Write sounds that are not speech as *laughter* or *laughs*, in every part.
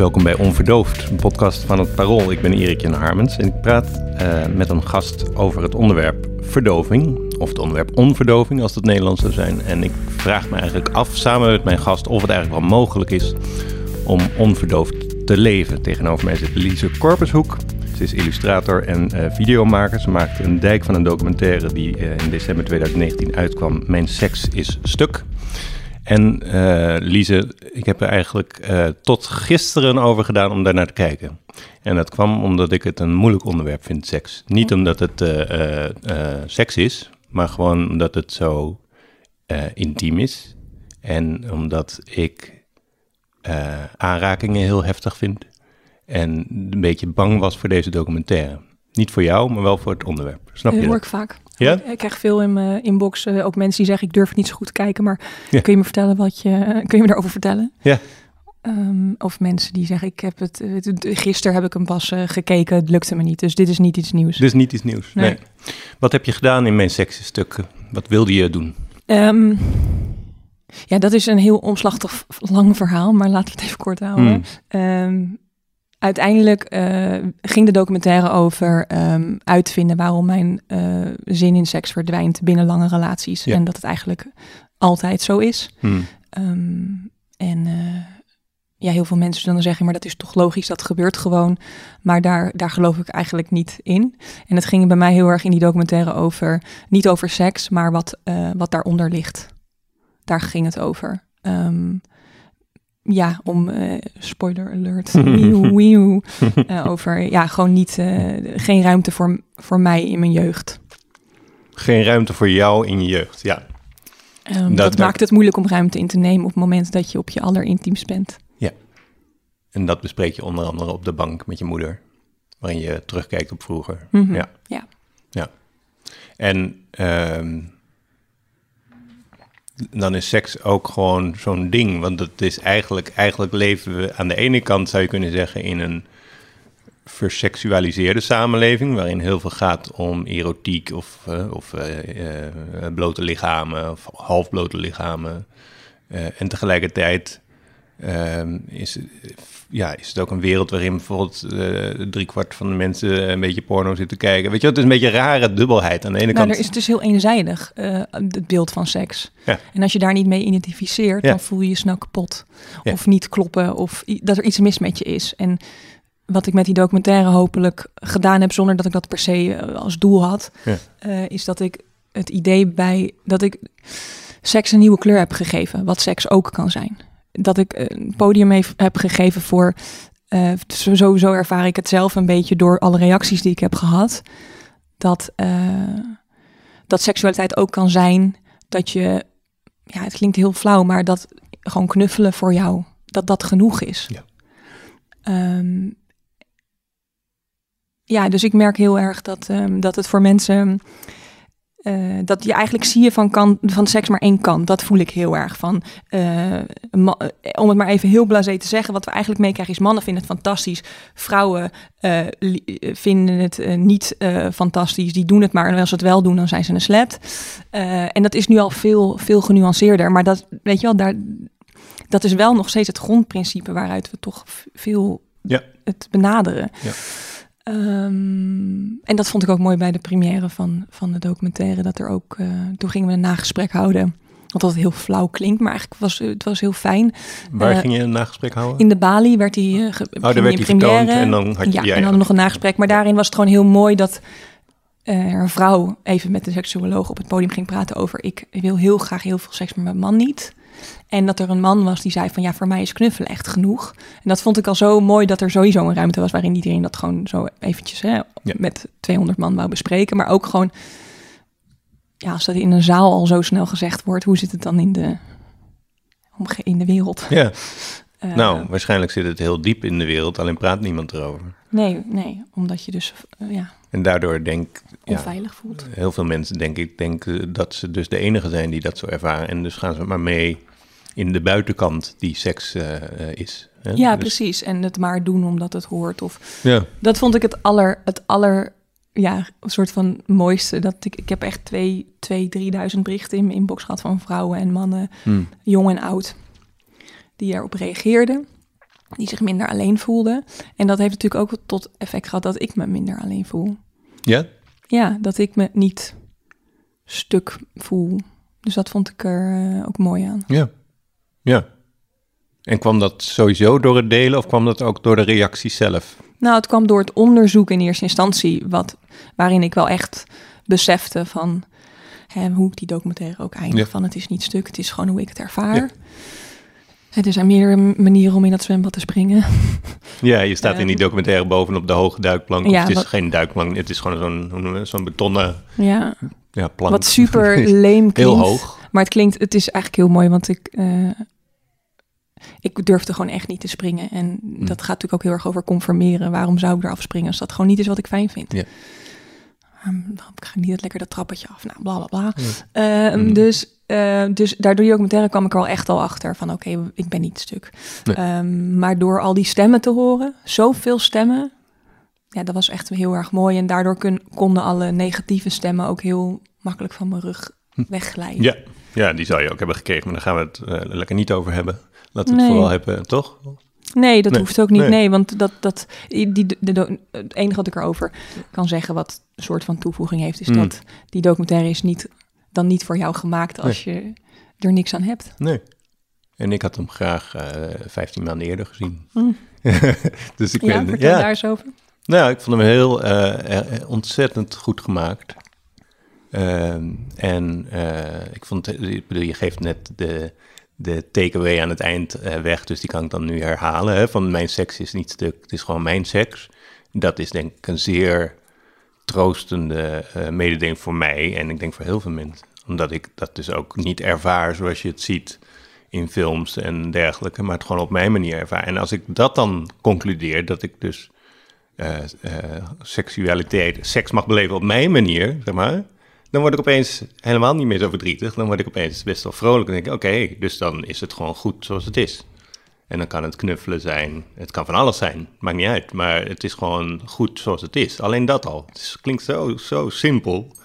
Welkom bij Onverdoofd, een podcast van het Parool. Ik ben Erik Jan Harmens en ik praat uh, met een gast over het onderwerp verdoving. Of het onderwerp onverdoving, als het Nederlands zou zijn. En ik vraag me eigenlijk af, samen met mijn gast, of het eigenlijk wel mogelijk is om onverdoofd te leven. Tegenover mij zit Lise Korpershoek. Ze is illustrator en uh, videomaker. Ze maakte een dijk van een documentaire die uh, in december 2019 uitkwam. Mijn seks is stuk. En uh, Lise, ik heb er eigenlijk uh, tot gisteren over gedaan om daar naar te kijken. En dat kwam omdat ik het een moeilijk onderwerp vind, seks. Niet omdat het uh, seks is, maar gewoon omdat het zo intiem is. En omdat ik aanrakingen heel heftig vind. En een beetje bang was voor deze documentaire. Niet voor jou, maar wel voor het onderwerp. Snap je dat? hoor ik vaak. Ja? Ik krijg veel in mijn inbox, uh, ook mensen die zeggen ik durf het niet zo goed te kijken, maar ja. kun je me vertellen wat je, kun je me daarover vertellen? Ja. Um, of mensen die zeggen ik heb het, uh, gisteren heb ik hem pas uh, gekeken, het lukte me niet, dus dit is niet iets nieuws. Is niet iets nieuws, nee. nee. Wat heb je gedaan in mijn seksenstukken? Wat wilde je doen? Um, ja, dat is een heel omslachtig lang verhaal, maar laten we het even kort houden. Mm. Um, uiteindelijk uh, ging de documentaire over um, uitvinden waarom mijn uh, zin in seks verdwijnt binnen lange relaties. Ja. En dat het eigenlijk altijd zo is. Hmm. Um, en uh, ja, heel veel mensen zullen dan zeggen, maar dat is toch logisch, dat gebeurt gewoon. Maar daar, daar geloof ik eigenlijk niet in. En het ging bij mij heel erg in die documentaire over, niet over seks, maar wat, wat daaronder ligt. Daar ging het over. Um, ja, om uh, spoiler alert, *laughs* wieuw, uh, over ja, gewoon niet, uh, geen ruimte voor, voor mij in mijn jeugd. Geen ruimte voor jou in je jeugd, ja. Um, dat, dat, maakt het moeilijk om ruimte in te nemen op het moment dat je op je allerintiemst bent. Ja, en dat bespreek je onder andere op de bank met je moeder, waarin je terugkijkt op vroeger. Mm -hmm. Ja. ja. Ja. En um, dan is seks ook gewoon zo'n ding. Want het is eigenlijk, eigenlijk leven we aan de ene kant, zou je kunnen zeggen, in een verseksualiseerde samenleving, waarin heel veel gaat om erotiek of, uh, of uh, uh, blote lichamen of halfblote lichamen. en tegelijkertijd ehm, is, ja, is het ook een wereld waarin bijvoorbeeld uh, driekwart van de mensen een beetje porno zitten kijken. Weet je, het is een beetje een rare dubbelheid. Aan de ene nou, kant. Er is het dus heel eenzijdig, uh, het beeld van seks. Ja. En als je daar niet mee identificeert, Ja. dan voel je je snel kapot. Ja. Of niet kloppen, of dat er iets mis met je is. En wat ik met die documentaire hopelijk gedaan heb, zonder dat ik dat per se eh, als doel had, eh, is dat ik het idee bij dat ik seks een nieuwe kleur heb gegeven, wat seks ook kan zijn. Dat ik een podium heeft, heb gegeven voor. zo- sowieso ervaar ik het zelf een beetje door alle reacties die ik heb gehad. Dat, eh, dat seksualiteit ook kan zijn dat je. Ja, het klinkt heel flauw, maar dat gewoon knuffelen voor jou, dat dat genoeg is. Ja. Ehm, ja, dus ik merk heel erg dat, ehm, dat het voor mensen. Eh, dat je eigenlijk zie je van, kan, van seks maar één kant. Dat voel ik heel erg van. eh, eh, om het maar even heel blasé te zeggen, wat we eigenlijk meekrijgen is: mannen vinden het fantastisch, vrouwen vinden het niet fantastisch. Die doen het maar en als ze het wel doen, dan zijn ze een slet. En dat is nu al veel, veel genuanceerder. Maar dat, weet je wel, daar, dat is wel nog steeds het grondprincipe waaruit we toch veel Ja. het benaderen. Ja. Ehm, en dat vond ik ook mooi bij de première van, van de documentaire. Dat er ook, eh, toen gingen we een nagesprek houden. Wat dat heel flauw klinkt, maar eigenlijk was het was heel fijn. Waar Eh, ging je een nagesprek houden? In de Bali werd hij uh, ge- Oh, daar ging werd hij première. en dan had je- ja, en dan nog een nagesprek. Maar daarin was het gewoon heel mooi dat er een vrouw even met de seksuoloog op het podium ging praten over... ik wil heel graag heel veel seks, maar mijn man niet. En dat er een man was die zei van ja, voor mij is knuffelen echt genoeg. En dat vond ik al zo mooi dat er sowieso een ruimte was waarin iedereen dat gewoon zo eventjes hè, Ja. met 200 man wou bespreken. Maar ook gewoon, ja, als dat in een zaal al zo snel gezegd wordt, hoe zit het dan in de, omge- in de wereld? Ja, *laughs* Eh, nou, waarschijnlijk zit het heel diep in de wereld, alleen praat niemand erover. Nee, nee, omdat je dus uh, ja, En daardoor denk ja, onveilig voelt. heel veel mensen, denk ik, denken dat ze dus de enige zijn die dat zo ervaren. En dus gaan ze maar mee in de buitenkant die seks eh, eh, is. Hè? Ja, Dus- precies. En het maar doen omdat het hoort. Of Ja, dat vond ik het aller, het aller, ja, een soort van mooiste. Dat ik, ik heb echt twee, twee, drieduizend berichten in mijn inbox gehad van vrouwen en mannen, Hm. jong en oud, die erop reageerden. Die zich minder alleen voelden. En dat heeft natuurlijk ook tot effect gehad dat ik me minder alleen voel. ja? Ja, dat ik me niet stuk voel. Dus dat vond ik er eh, ook mooi aan. Ja. Ja. En kwam dat sowieso door het delen of kwam dat ook door de reacties zelf? Nou, het kwam door het onderzoek in eerste instantie, wat, waarin ik wel echt besefte van hè, hoe ik die documentaire ook eindig. Ja. Van het is niet stuk, het is gewoon hoe ik het ervaar. Ja. Het er zijn meerdere manieren om in dat zwembad te springen. *laughs* Ja, je staat in die documentaire bovenop de hoge duikplank. Of Ja, het is wat- geen duikplank, het is gewoon zo'n zo'n betonnen Ja, ja, plank. wat super *laughs* leem klinkt. Heel hoog. Maar het klinkt, het is eigenlijk heel mooi, want ik, eh, ik durfde gewoon echt niet te springen. En Hm. dat gaat natuurlijk ook heel erg over conformeren. Waarom zou ik eraf springen als dat gewoon niet is wat ik fijn vind? Ja. Ehm, dan ga ik niet lekker dat trappetje af. Nou, bla bla bla. Ehm, Hm. Dus, eh, dus daardoor die documentaire kwam ik er al echt al achter van oké, ik ben niet stuk. Nee. Ehm, maar door al die stemmen te horen, zoveel stemmen, ja, dat was echt heel erg mooi. En daardoor kun, konden alle negatieve stemmen ook heel makkelijk van mijn rug wegglijden. Ja. Ja, die zou je ook hebben gekregen, maar daar gaan we het eh, lekker niet over hebben. Laten we het Nee. vooral hebben, toch? Nee, dat Nee, hoeft ook niet. nee. Nee, want dat, dat, die, de, de- het enige wat ik erover kan zeggen, wat een soort van toevoeging heeft, is Mm. dat die documentaire is niet, dan niet voor jou gemaakt als je er niks aan hebt. Nee. En ik had hem graag eh 15 maanden eerder gezien. Mm. *laughs* dus ik Ja, ben, vertel ja, daar eens over. Nou, ik vond hem heel eh, ontzettend goed gemaakt. Ehm, en eh, ik vond, bedoel, je geeft net de, de takeaway aan het eind eh, weg, dus die kan ik dan nu herhalen. Hè, van mijn seks is niet stuk, het is gewoon mijn seks. Dat is denk ik een zeer troostende eh mededeling voor mij en ik denk voor heel veel mensen. Omdat ik dat dus ook niet ervaar zoals je het ziet in films en dergelijke, maar het gewoon op mijn manier ervaar. En als ik dat dan concludeer, dat ik dus eh, eh, seksualiteit, seks mag beleven op mijn manier, zeg maar, dan word ik opeens helemaal niet meer zo verdrietig. Dan word ik opeens best wel vrolijk en denk ik, oké, dus dan is het gewoon goed zoals het is. En dan kan het knuffelen zijn, het kan van alles zijn, maakt niet uit. Maar het is gewoon goed zoals het is. Alleen dat al. Het klinkt zo, zo simpel.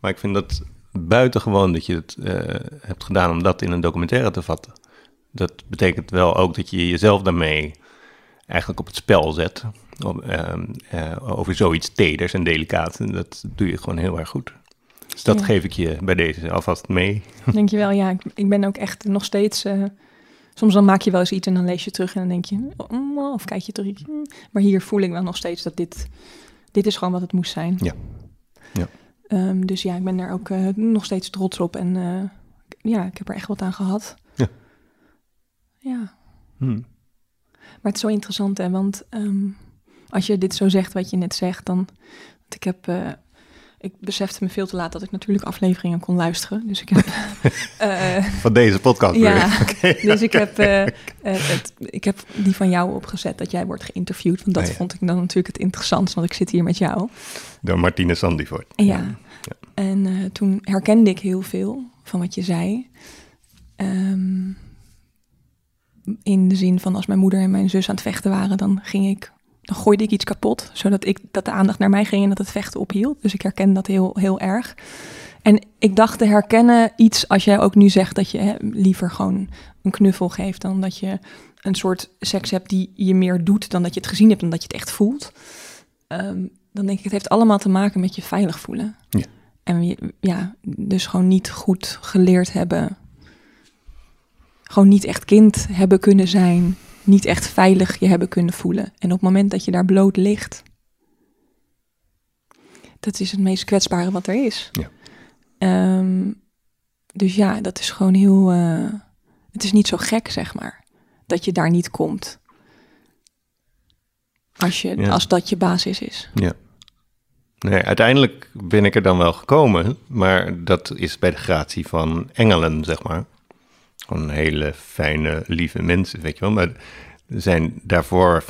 Maar ik vind dat buitengewoon dat je het eh, hebt gedaan om dat in een documentaire te vatten. Dat betekent wel ook dat je jezelf daarmee eigenlijk op het spel zet. Ehm, eh, over zoiets teders en delicaats. En dat doe je gewoon heel erg goed. Dus dat Ja. geef ik je bij deze alvast mee. *laughs* Dankjewel. Ja, ik, ik ben ook echt nog steeds. eh, soms dan maak je wel eens iets en dan lees je terug en dan denk je, oh, of kijk je terug. mm. Maar hier voel ik wel nog steeds dat dit, dit is gewoon wat het moest zijn. Ja. Ja. Ehm, dus ja, ik ben daar ook eh, nog steeds trots op en eh, ja, ik heb er echt wat aan gehad. Ja. Ja. Hm. Maar het is zo interessant, hè? Want ehm, als je dit zo zegt, wat je net zegt, dan. Want ik heb. Ik besefte me veel te laat dat ik natuurlijk afleveringen kon luisteren. Dus ik heb. *laughs* eh, Van deze podcast. ja, *laughs* dus ik heb, eh, *laughs* eh, het, ik heb die van jou opgezet dat jij wordt geïnterviewd. Want dat Ah, ja. vond ik dan natuurlijk het interessantst, want ik zit hier met jou. Door Martine Sandifort. Ja. En eh, toen herkende ik heel veel van wat je zei. Ehm, in de zin van als mijn moeder en mijn zus aan het vechten waren, dan ging ik, dan gooide ik iets kapot, zodat ik dat de aandacht naar mij ging en dat het vechten ophield. Dus ik herken dat heel, heel erg. En ik dacht te herkennen iets als jij ook nu zegt dat je hè, liever gewoon een knuffel geeft dan dat je een soort seks hebt die je meer doet dan dat je het gezien hebt en dat je het echt voelt. Ehm, dan denk ik, het heeft allemaal te maken met je veilig voelen. Ja. En je, ja, dus gewoon niet goed geleerd hebben. Gewoon niet echt kind hebben kunnen zijn. Niet echt veilig je hebben kunnen voelen. En op het moment dat je daar bloot ligt. Dat is het meest kwetsbare wat er is. Ja. Ehm, dus ja, dat is gewoon heel. eh, het is niet zo gek, zeg maar. Dat je daar niet komt. Als, je, Ja. als dat je basis is. Ja. Nee, uiteindelijk ben ik er dan wel gekomen, maar dat is bij de gratie van engelen, zeg maar. Gewoon hele fijne, lieve mensen, weet je wel. Maar er zijn daarvoor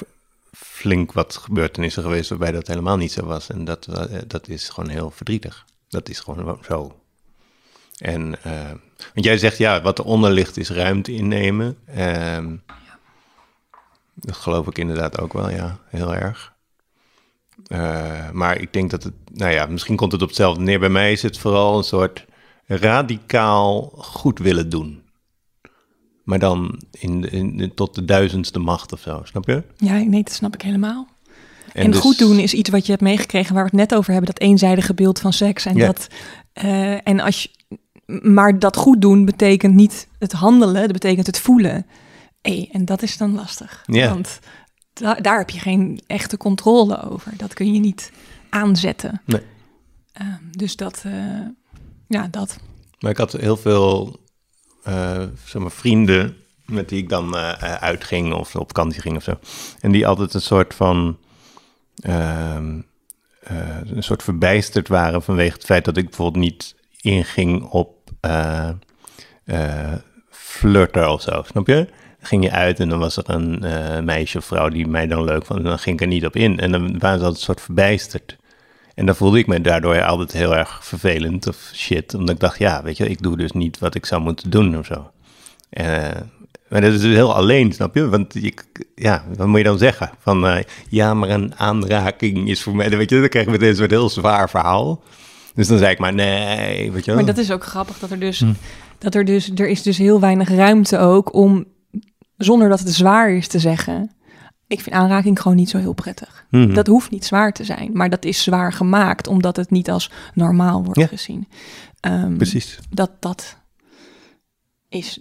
flink wat gebeurtenissen geweest waarbij dat helemaal niet zo was. En dat, eh, dat is gewoon heel verdrietig. Dat is gewoon zo. En, uh, want jij zegt, ja, wat eronder ligt is ruimte innemen. Uh, dat geloof ik inderdaad ook wel, ja, heel erg. Uh, maar ik denk dat het, nou ja, misschien komt het op hetzelfde neer. Bij mij is het vooral een soort radicaal goed willen doen. Maar dan in, in, tot de duizendste macht of zo, snap je? Ja, nee, dat snap ik helemaal. En, en dus, goed doen is iets wat je hebt meegekregen waar we het net over hebben. Dat eenzijdige beeld van seks. En, dat, uh, en als je, maar dat goed doen betekent niet het handelen, dat betekent het voelen. Hey, en dat is dan lastig. Ja. Want da daar heb je geen echte controle over. Dat kun je niet aanzetten. Nee. Uh, dus dat, uh, ja, dat. Maar ik had heel veel uh, zeg maar, vrienden met die ik dan uitging of op vakantie ging of zo. En die altijd een soort van ehm, een soort verbijsterd waren vanwege het feit dat ik bijvoorbeeld niet inging op flirten of zo, snap je? ging je uit en dan was er een meisje of vrouw die mij dan leuk vond. En dan ging ik er niet op in. En dan waren ze altijd een soort verbijsterd. En dan voelde ik me daardoor altijd heel erg vervelend of shit. Omdat ik dacht, ja, weet je, ik doe dus niet wat ik zou moeten doen of zo. Uh, maar dat is dus heel alleen, snap je? Want je, ja, wat moet je dan zeggen? Van, uh, ja, maar een aanraking is voor mij... Weet je, dan krijg je meteen een soort heel zwaar verhaal. Dus dan zei ik maar, nee, weet je Maar dat is ook grappig, dat er dus... Hm. Dat er dus, er is dus heel weinig ruimte ook om zonder dat het zwaar is te zeggen. Ik vind aanraking gewoon niet zo heel prettig. Mhm. Dat hoeft niet zwaar te zijn, maar dat is zwaar gemaakt omdat het niet als normaal wordt Ja. gezien. Ehm, Precies. Dat, dat is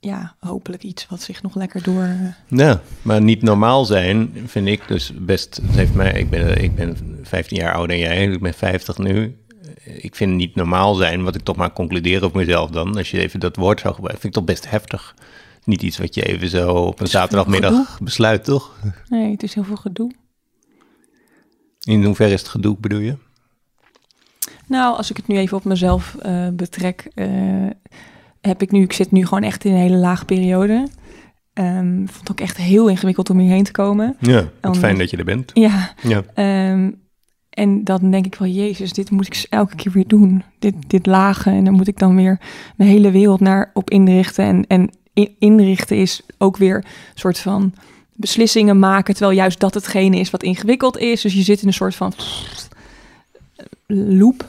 ja, hopelijk iets wat zich nog lekker door. Ja, maar niet normaal zijn vind ik dus best. Het heeft mij, ik, ben, ik ben 15 jaar ouder dan jij, ik ben 50 nu. Ik vind niet normaal zijn, wat ik toch maar concludeer op mezelf dan. Als je even dat woord zou gebruiken, vind ik toch best heftig. Niet iets wat je even zo op een zaterdagmiddag besluit, toch? Nee, het is heel veel gedoe. In hoeverre is het gedoe, bedoel je? Nou, als ik het nu even op mezelf eh, betrek, eh, heb ik nu, ik zit nu gewoon echt in een hele lage periode. Ehm, vond het ook echt heel ingewikkeld om hierheen te komen. Ja, wat fijn dat je er bent. Ja, Ja, Ehm, en dan denk ik wel, Jezus, dit moet ik elke keer weer doen. Dit, dit lagen. En dan moet ik dan weer mijn hele wereld naar op inrichten. En, en in- inrichten is ook weer een soort van beslissingen maken. Terwijl juist dat hetgene is wat ingewikkeld is. Dus je zit in een soort van loop.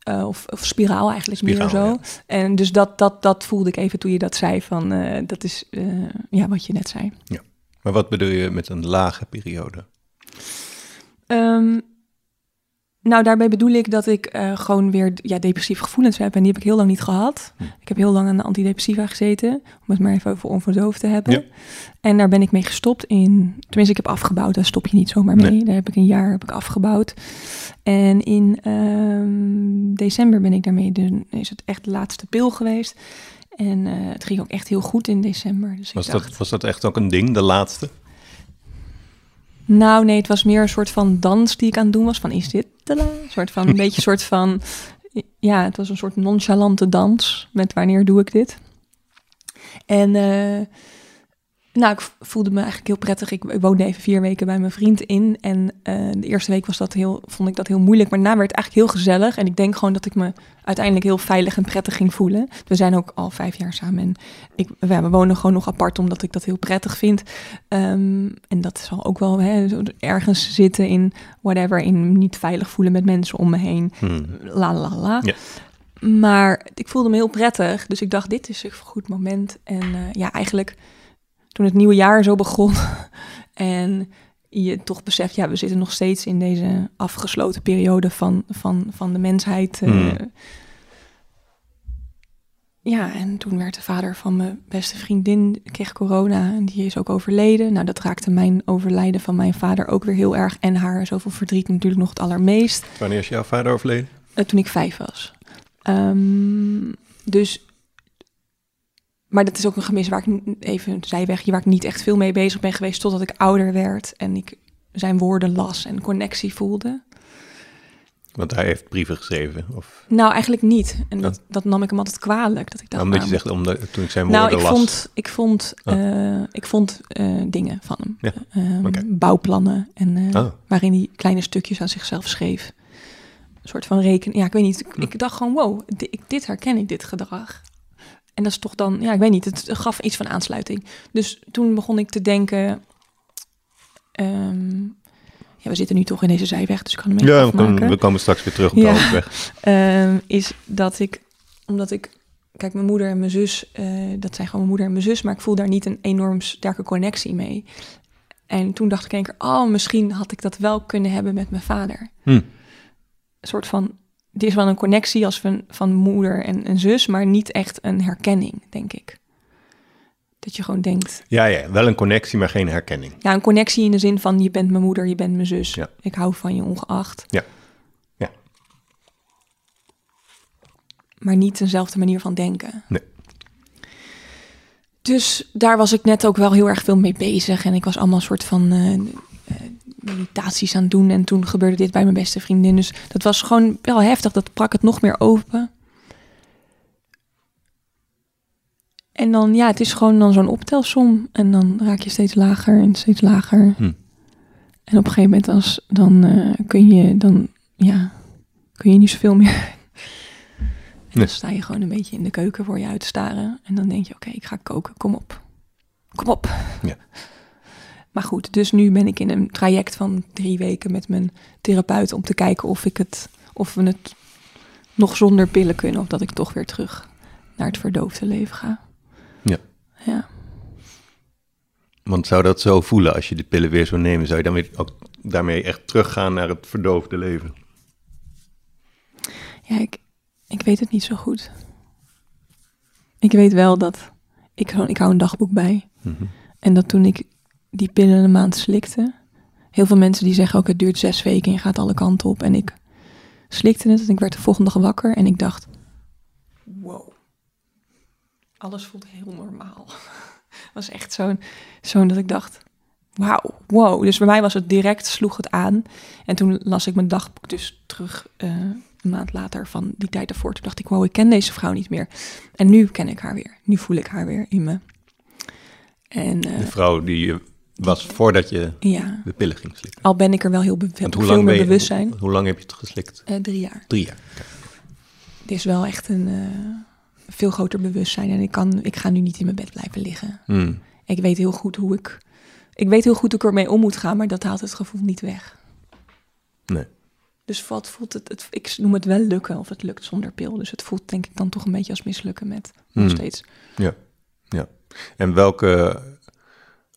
Eh, of, of spiraal eigenlijk meer zo. ja. En dus dat, dat, dat voelde ik even toen je dat zei. Van, eh, dat is eh, ja, wat je net zei. maar wat bedoel je met een lage periode? Ehm, nou, daarbij bedoel ik dat ik eh, gewoon weer ja, depressieve gevoelens heb. En die heb ik heel lang niet gehad. Hm. Ik heb heel lang aan de antidepressiva gezeten. Om het maar even over onverdoofd te hebben. Ja. En daar ben ik mee gestopt in... Tenminste, ik heb afgebouwd. Daar stop je niet zomaar mee. Nee. Daar heb ik een jaar heb ik afgebouwd. En in ehm, december ben ik daarmee... De, is het echt de laatste pil geweest. En eh, het ging ook echt heel goed in december. Dus Was ik dacht, dat, was dat echt ook een ding, de laatste? Nou, nee, het was meer een soort van dans die ik aan het doen was. Van, is dit de la? Een soort van, een beetje een *laughs* soort van... Ja, het was een soort nonchalante dans met wanneer doe ik dit. En eh, nou, ik voelde me eigenlijk heel prettig. Ik, ik woonde even vier weken bij mijn vriend in. En eh, de eerste week was dat heel, vond ik dat heel moeilijk. Maar daarna werd het eigenlijk heel gezellig. En ik denk gewoon dat ik me uiteindelijk heel veilig en prettig ging voelen. We zijn ook al vijf jaar samen. En ik, ja, we wonen gewoon nog apart omdat ik dat heel prettig vind. Ehm, en dat zal ook wel hè, ergens zitten in whatever. In niet veilig voelen met mensen om me heen. Hm. La la la. Ja. Maar ik voelde me heel prettig. Dus ik dacht, dit is een goed moment. En eh, ja, eigenlijk toen het nieuwe jaar zo begon. *laughs* en je toch beseft, ja, we zitten nog steeds in deze afgesloten periode van, van, van de mensheid. eh. Hmm. Ja, en toen werd de vader van mijn beste vriendin, kreeg corona en die is ook overleden. Nou, dat raakte mijn overlijden van mijn vader ook weer heel erg. En haar zoveel verdriet natuurlijk nog het allermeest. Wanneer is jouw vader overleden? Eh, toen ik vijf was. Ehm, dus, maar dat is ook een gemis waar ik even een zijwegje waar ik niet echt veel mee bezig ben geweest totdat ik ouder werd en ik zijn woorden las en connectie voelde. Want hij heeft brieven geschreven? Of? Nou, eigenlijk niet. En dat, dat nam ik hem altijd kwalijk. Dat ik dacht, omdat je nou, zegt, omdat, toen ik zijn woorden nou, ik las... vond, ik vond, Oh. eh, ik vond eh, dingen van hem. Ja, Ehm. Bouwplannen. En eh, Oh. waarin hij kleine stukjes aan zichzelf schreef. Een soort van rekenen. Ja, ik weet niet. Ik, ik dacht gewoon, wow, di- ik, dit herken ik, dit gedrag. En dat is toch dan, ja, ik weet niet. Het gaf iets van aansluiting. Dus toen begon ik te denken... ehm, ja, we zitten nu toch in deze zijweg, dus ik kan hem Ja, we afmaken komen, we komen straks weer terug op de Ja. hoofdweg. *laughs* ehm, is dat ik, omdat ik, kijk, mijn moeder en mijn zus, eh, dat zijn gewoon mijn moeder en mijn zus, maar ik voel daar niet een enorm sterke connectie mee. En toen dacht ik een keer, oh, misschien had ik dat wel kunnen hebben met mijn vader. Hm. Een soort van, er is wel een connectie als van, van moeder en een zus, maar niet echt een herkenning, denk ik. Dat je gewoon denkt, Ja, ja, wel een connectie, maar geen herkenning. ja, een connectie in de zin van je bent mijn moeder, je bent mijn zus. Ja. Ik hou van je ongeacht. Ja. Ja. Maar niet dezelfde manier van denken. Nee. Dus daar was ik net ook wel heel erg veel mee bezig. En ik was allemaal soort van eh, eh, meditaties aan het doen. En toen gebeurde dit bij mijn beste vriendin. Dus dat was gewoon wel heftig. Dat brak het nog meer open. En dan, ja, het is gewoon dan zo'n optelsom. En dan raak je steeds lager en steeds lager. Hm. En op een gegeven moment als, dan eh, kun je dan, ja, kun je niet zoveel meer. En dan sta je gewoon een beetje in de keuken voor je uit te staren. En dan denk je, oké, ik ga koken, kom op. Kom op. Ja. Maar goed, dus nu ben ik in een traject van drie weken met mijn therapeut om te kijken of ik het, of we het nog zonder pillen kunnen. Of dat ik toch weer terug naar het verdoofde leven ga. Ja. Ja. Want zou dat zo voelen als je de pillen weer zou nemen? Zou je dan weer ook daarmee echt teruggaan naar het verdoofde leven? Ja, ik, ik weet het niet zo goed. Ik weet wel dat ik, gewoon- ik hou een dagboek bij. Mhm. En dat toen ik die pillen een maand slikte. Heel veel mensen die zeggen ook het duurt zes weken en je gaat alle kanten op. En ik slikte het en ik werd de volgende dag wakker en ik dacht... Wow. Alles voelt heel normaal. *laughs* Was echt zo'n zo'n dat ik dacht... Wauw, wow. Dus bij mij was het direct, sloeg het aan. En toen las ik mijn dagboek dus terug eh, een maand later van die tijd ervoor. Toen dacht ik, wow, ik ken deze vrouw niet meer. En nu ken ik haar weer. Nu voel ik haar weer in me. En eh, De vrouw die je was voordat je ja, de pillen ging slikken. al ben ik er wel heel be Want veel hoe lang, meer ben je, bewustzijn. hoe, hoe lang heb je het geslikt? Eh, drie jaar. Drie jaar. Het is wel echt een eh, veel groter bewustzijn. En ik, kan, ik ga nu niet in mijn bed blijven liggen. Hmm. Ik weet heel goed hoe ik... Ik weet heel goed hoe ik ermee om moet gaan, maar dat haalt het gevoel niet weg. Nee. Dus wat voelt het, het... Ik noem het wel lukken of het lukt zonder pil. Dus het voelt denk ik dan toch een beetje als mislukken met nog Hmm. steeds. Ja, ja. En welke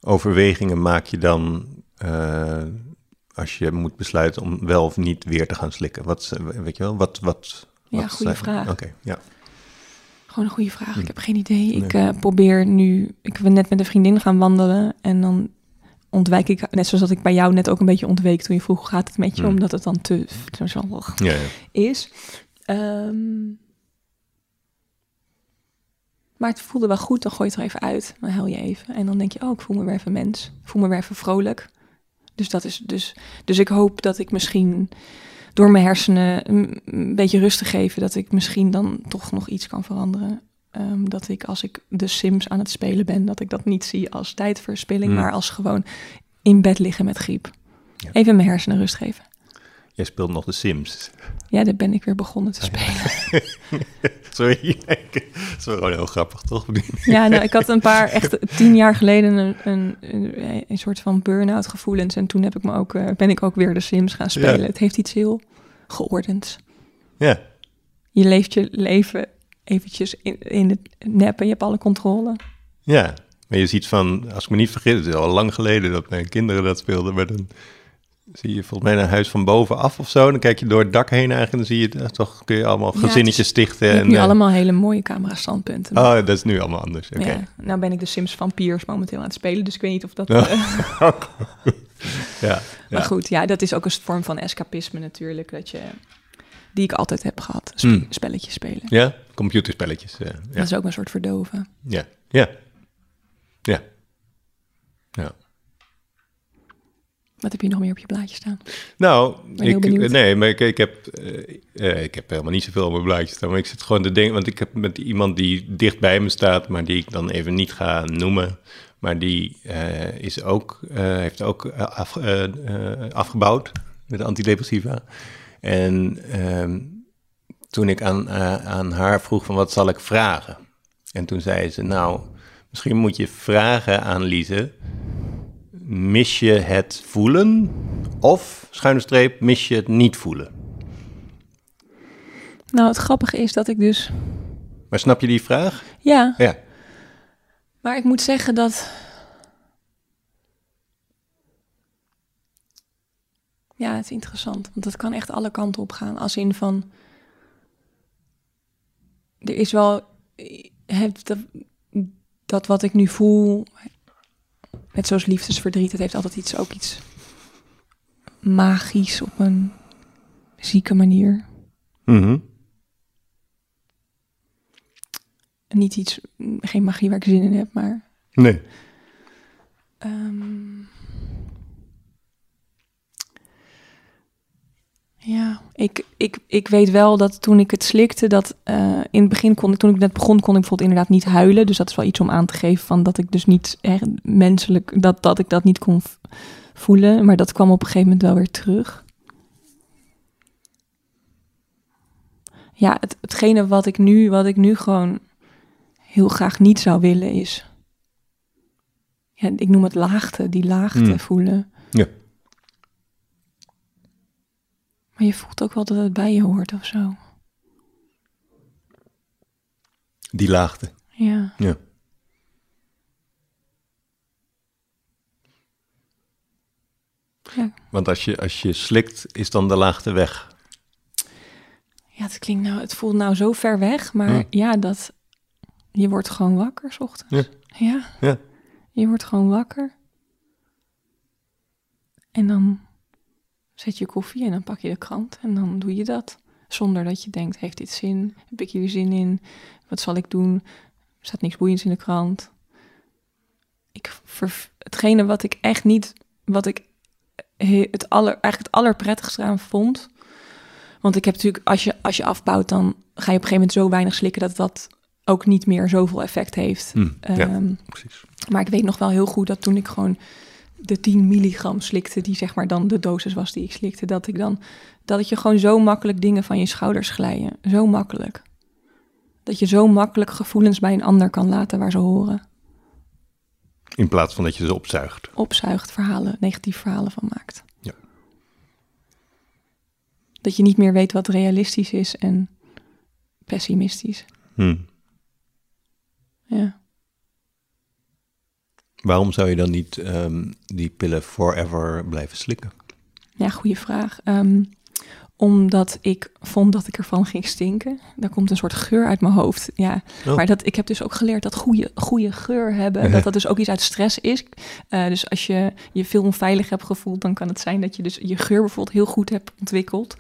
overwegingen maak je dan eh, als je moet besluiten om wel of niet weer te gaan slikken? Wat, weet je wel, wat... wat Ja, wat goede vraag. Oké, ja. Gewoon een goede vraag. Hm. Ik heb geen idee. Ik eh, probeer nu... Ik ben net met een vriendin gaan wandelen en dan ontwijk ik... Net zoals dat ik bij jou net ook een beetje ontweek toen je vroeg hoe gaat het met je, Hm. omdat het dan te... ja, ja. is. Ehm, maar het voelde wel goed, dan gooi je het er even uit. Dan huil je even. En dan denk je, oh, ik voel me weer even mens. Ik voel me weer even vrolijk. Dus, dat is dus, dus ik hoop dat ik misschien door mijn hersenen een, een beetje rust te geven... dat ik misschien dan toch nog iets kan veranderen. Ehm, dat ik als ik de Sims aan het spelen ben... dat ik dat niet zie als tijdverspilling... Hmm. maar als gewoon in bed liggen met griep. Ja. Even mijn hersenen rust geven. Jij speelt nog de Sims. Ja, daar ben ik weer begonnen te *laughs* spelen. *laughs* *laughs* Sorry, *laughs* dat is wel gewoon heel grappig, toch? *laughs* Ja, nou, ik had een paar, echt tien jaar geleden, een, een, een, een soort van burn-out gevoelens. En toen heb ik me ook, eh, ben ik ook weer de Sims gaan spelen. Ja. Het heeft iets heel geordend. Ja, Je leeft je leven eventjes in, in het nep en je hebt alle controle. ja. Maar je ziet van, als ik me niet vergis, het is al lang geleden dat mijn kinderen dat speelden, maar dan zie je volgens mij een huis van bovenaf of zo. Dan kijk je door het dak heen eigenlijk en dan zie je, eh, toch kun je allemaal Ja, gezinnetjes stichten. Je en, nu eh, allemaal hele mooie camera-standpunten. Oh, dat is nu allemaal anders. Oké. Ja, nou ben ik de Sims Vampiers momenteel aan het spelen, dus ik weet niet of dat... *laughs* Ja. *laughs* eh, Ja, Maar goed, ja, dat is ook een vorm van escapisme natuurlijk, dat je, die ik altijd heb gehad. Sp- Hmm. Spelletjes spelen. Ja, computerspelletjes. ja. Dat is ook een soort verdoven. Ja, ja. Ja. Ja. Wat heb je nog meer op je blaadje staan? Nou, ik, nee, maar ik, ik, heb, eh, eh, ik heb helemaal niet zoveel op mijn blaadje staan. Maar ik zit gewoon te denken, want ik heb met iemand die dicht bij me staat, maar die ik dan even niet ga noemen. Maar die eh, is ook, heeft ook af, afgebouwd met antidepressiva. En ehm, toen ik aan, aan haar vroeg van wat zal ik vragen? En toen zei ze, nou, misschien moet je vragen aan Lise, mis je het voelen of, schuine streep, mis je het niet voelen? Nou, het grappige is dat ik dus... Maar snap je die vraag? Ja, Ja. maar ik moet zeggen dat... Ja, het is interessant, want dat kan echt alle kanten op gaan. Als in van... Er is wel... Dat, dat wat ik nu voel... Net zoals liefdesverdriet, het heeft altijd iets, ook iets magisch op een zieke manier. Mhm. Niet iets, geen magie waar ik zin in heb, maar Nee. Ehm, ja, ik, ik, ik weet wel dat toen ik het slikte, dat eh, in het begin kon ik, toen ik net begon, kon ik bijvoorbeeld inderdaad niet huilen. Dus dat is wel iets om aan te geven van dat ik dus niet echt menselijk, dat, dat ik dat niet kon voelen. Maar dat kwam op een gegeven moment wel weer terug. Ja, het, hetgene wat ik nu, wat ik nu gewoon heel graag niet zou willen is ja, ik noem het laagte, die laagte Hmm. voelen. Ja. Maar je voelt ook wel dat het bij je hoort of zo. Die laagte. Ja. Ja. Ja, Want als je, als je slikt, is dan de laagte weg. ja het klinkt nou, het voelt nou zo ver weg, maar ja, dat je wordt gewoon wakker 's ochtends. Ja. ja. Ja. Je wordt gewoon wakker. En dan zet je koffie en dan pak je de krant en dan doe je dat. Zonder dat je denkt, heeft dit zin? Heb ik hier zin in? Wat zal ik doen? Er staat niks boeiends in de krant. Ik ver, hetgene wat ik echt niet, wat ik he- het aller, eigenlijk het allerprettigste aan vond. Want ik heb natuurlijk, als je, als je afbouwt, dan ga je op een gegeven moment zo weinig slikken dat dat ook niet meer zoveel effect heeft. Hm, ja, Ehm, precies. maar ik weet nog wel heel goed dat toen ik gewoon de 10 milligram slikte, die zeg maar dan de dosis was die ik slikte, dat ik dan, dat je gewoon zo makkelijk dingen van je schouders glijden. Zo makkelijk. Dat je zo makkelijk gevoelens bij een ander kan laten waar ze horen. In plaats van dat je ze opzuigt. Opzuigt, verhalen, negatieve verhalen van maakt. Ja. Dat je niet meer weet wat realistisch is en pessimistisch. Hm. Ja. Waarom zou je dan niet ehm, die pillen forever blijven slikken? Ja, goede vraag. Ehm, omdat ik vond dat ik ervan ging stinken. Daar komt een soort geur uit mijn hoofd. Ja, Oh. maar dat, ik heb dus ook geleerd dat goede, goede geur hebben, dat *laughs* dat dus ook iets uit stress is. Eh, dus als je je veel onveilig hebt gevoeld, dan kan het zijn dat je dus je geur bijvoorbeeld heel goed hebt ontwikkeld.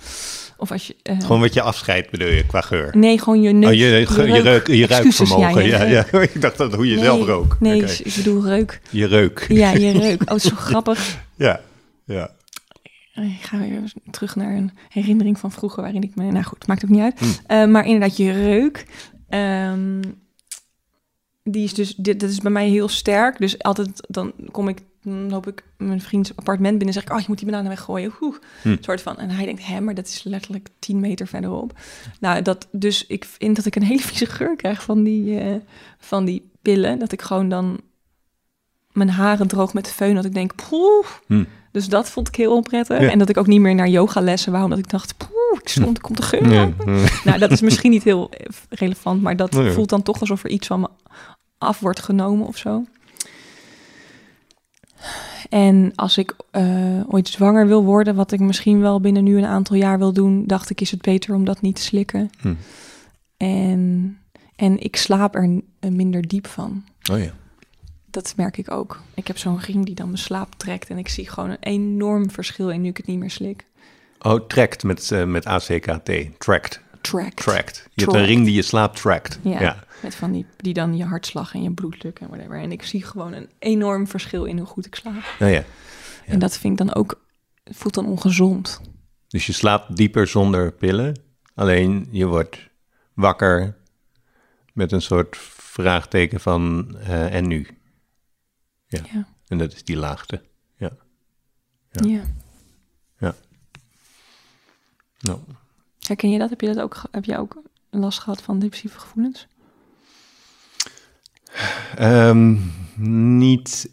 Of als je... eh, Gewoon wat je afscheidt bedoel je, qua geur? Nee, gewoon je neus. oh, je, je, je, reuk, je ruikvermogen. ja, Ja, ja, *laughs* ik dacht dat hoe je zelf rook. Nee, ik bedoel reuk. Je reuk. Ja, je *laughs* reuk. Oh, zo grappig. Ja, ja. Ik ga weer terug naar een herinnering van vroeger waarin ik me... Nou goed, maakt ook niet uit. Hm. Eh, maar inderdaad, je reuk. ehm, die is dus... Dit, dat is bij mij heel sterk. Dus altijd, dan kom ik... Dan loop ik mijn vriends appartement binnen en zeg ik... Oh, je moet die bananen weggooien. Oeh, Hm. soort van. En hij denkt, hè, maar dat is letterlijk 10 meter verderop. Nou, dat, dus ik vind dat ik een hele vieze geur krijg van die, eh, van die pillen. Dat ik gewoon dan mijn haren droog met de föhn. Dat ik denk, poeh. Hm. Dus dat vond ik heel onprettig. Ja. En dat ik ook niet meer naar yogalessen wou, omdat ik dacht, poeh, ik stond, er komt de geur Ja, ja. *laughs* Nou, dat is misschien niet heel relevant, maar dat ja. voelt dan toch alsof er iets van me af wordt genomen of zo. En als ik eh, ooit zwanger wil worden, wat ik misschien wel binnen nu een aantal jaar wil doen, dacht ik, is het beter om dat niet te slikken. Hm. En, en ik slaap er minder diep van. Oh ja. Dat merk ik ook. Ik heb zo'n ring die dan mijn slaap trekt. En ik zie gewoon een enorm verschil in nu ik het niet meer slik. Oh, tracked met, eh, met ACKT. Tracked. Track. Tracked. Je hebt een Tracked. ring die je slaap trackt. Ja, ja. met van die, die dan je hartslag en je bloeddruk en whatever. En ik zie gewoon een enorm verschil in hoe goed ik slaap. Oh ja. En dat vind ik dan ook, voelt dan ongezond. Dus je slaapt dieper zonder pillen. Alleen je wordt wakker met een soort vraagteken van uh, en nu? Ja. Ja. En dat is die laagte. Ja. Ja. Ja. Ja. Nou, Herken je dat? Heb je dat ook, heb je ook last gehad van depressieve gevoelens? Ehm, niet.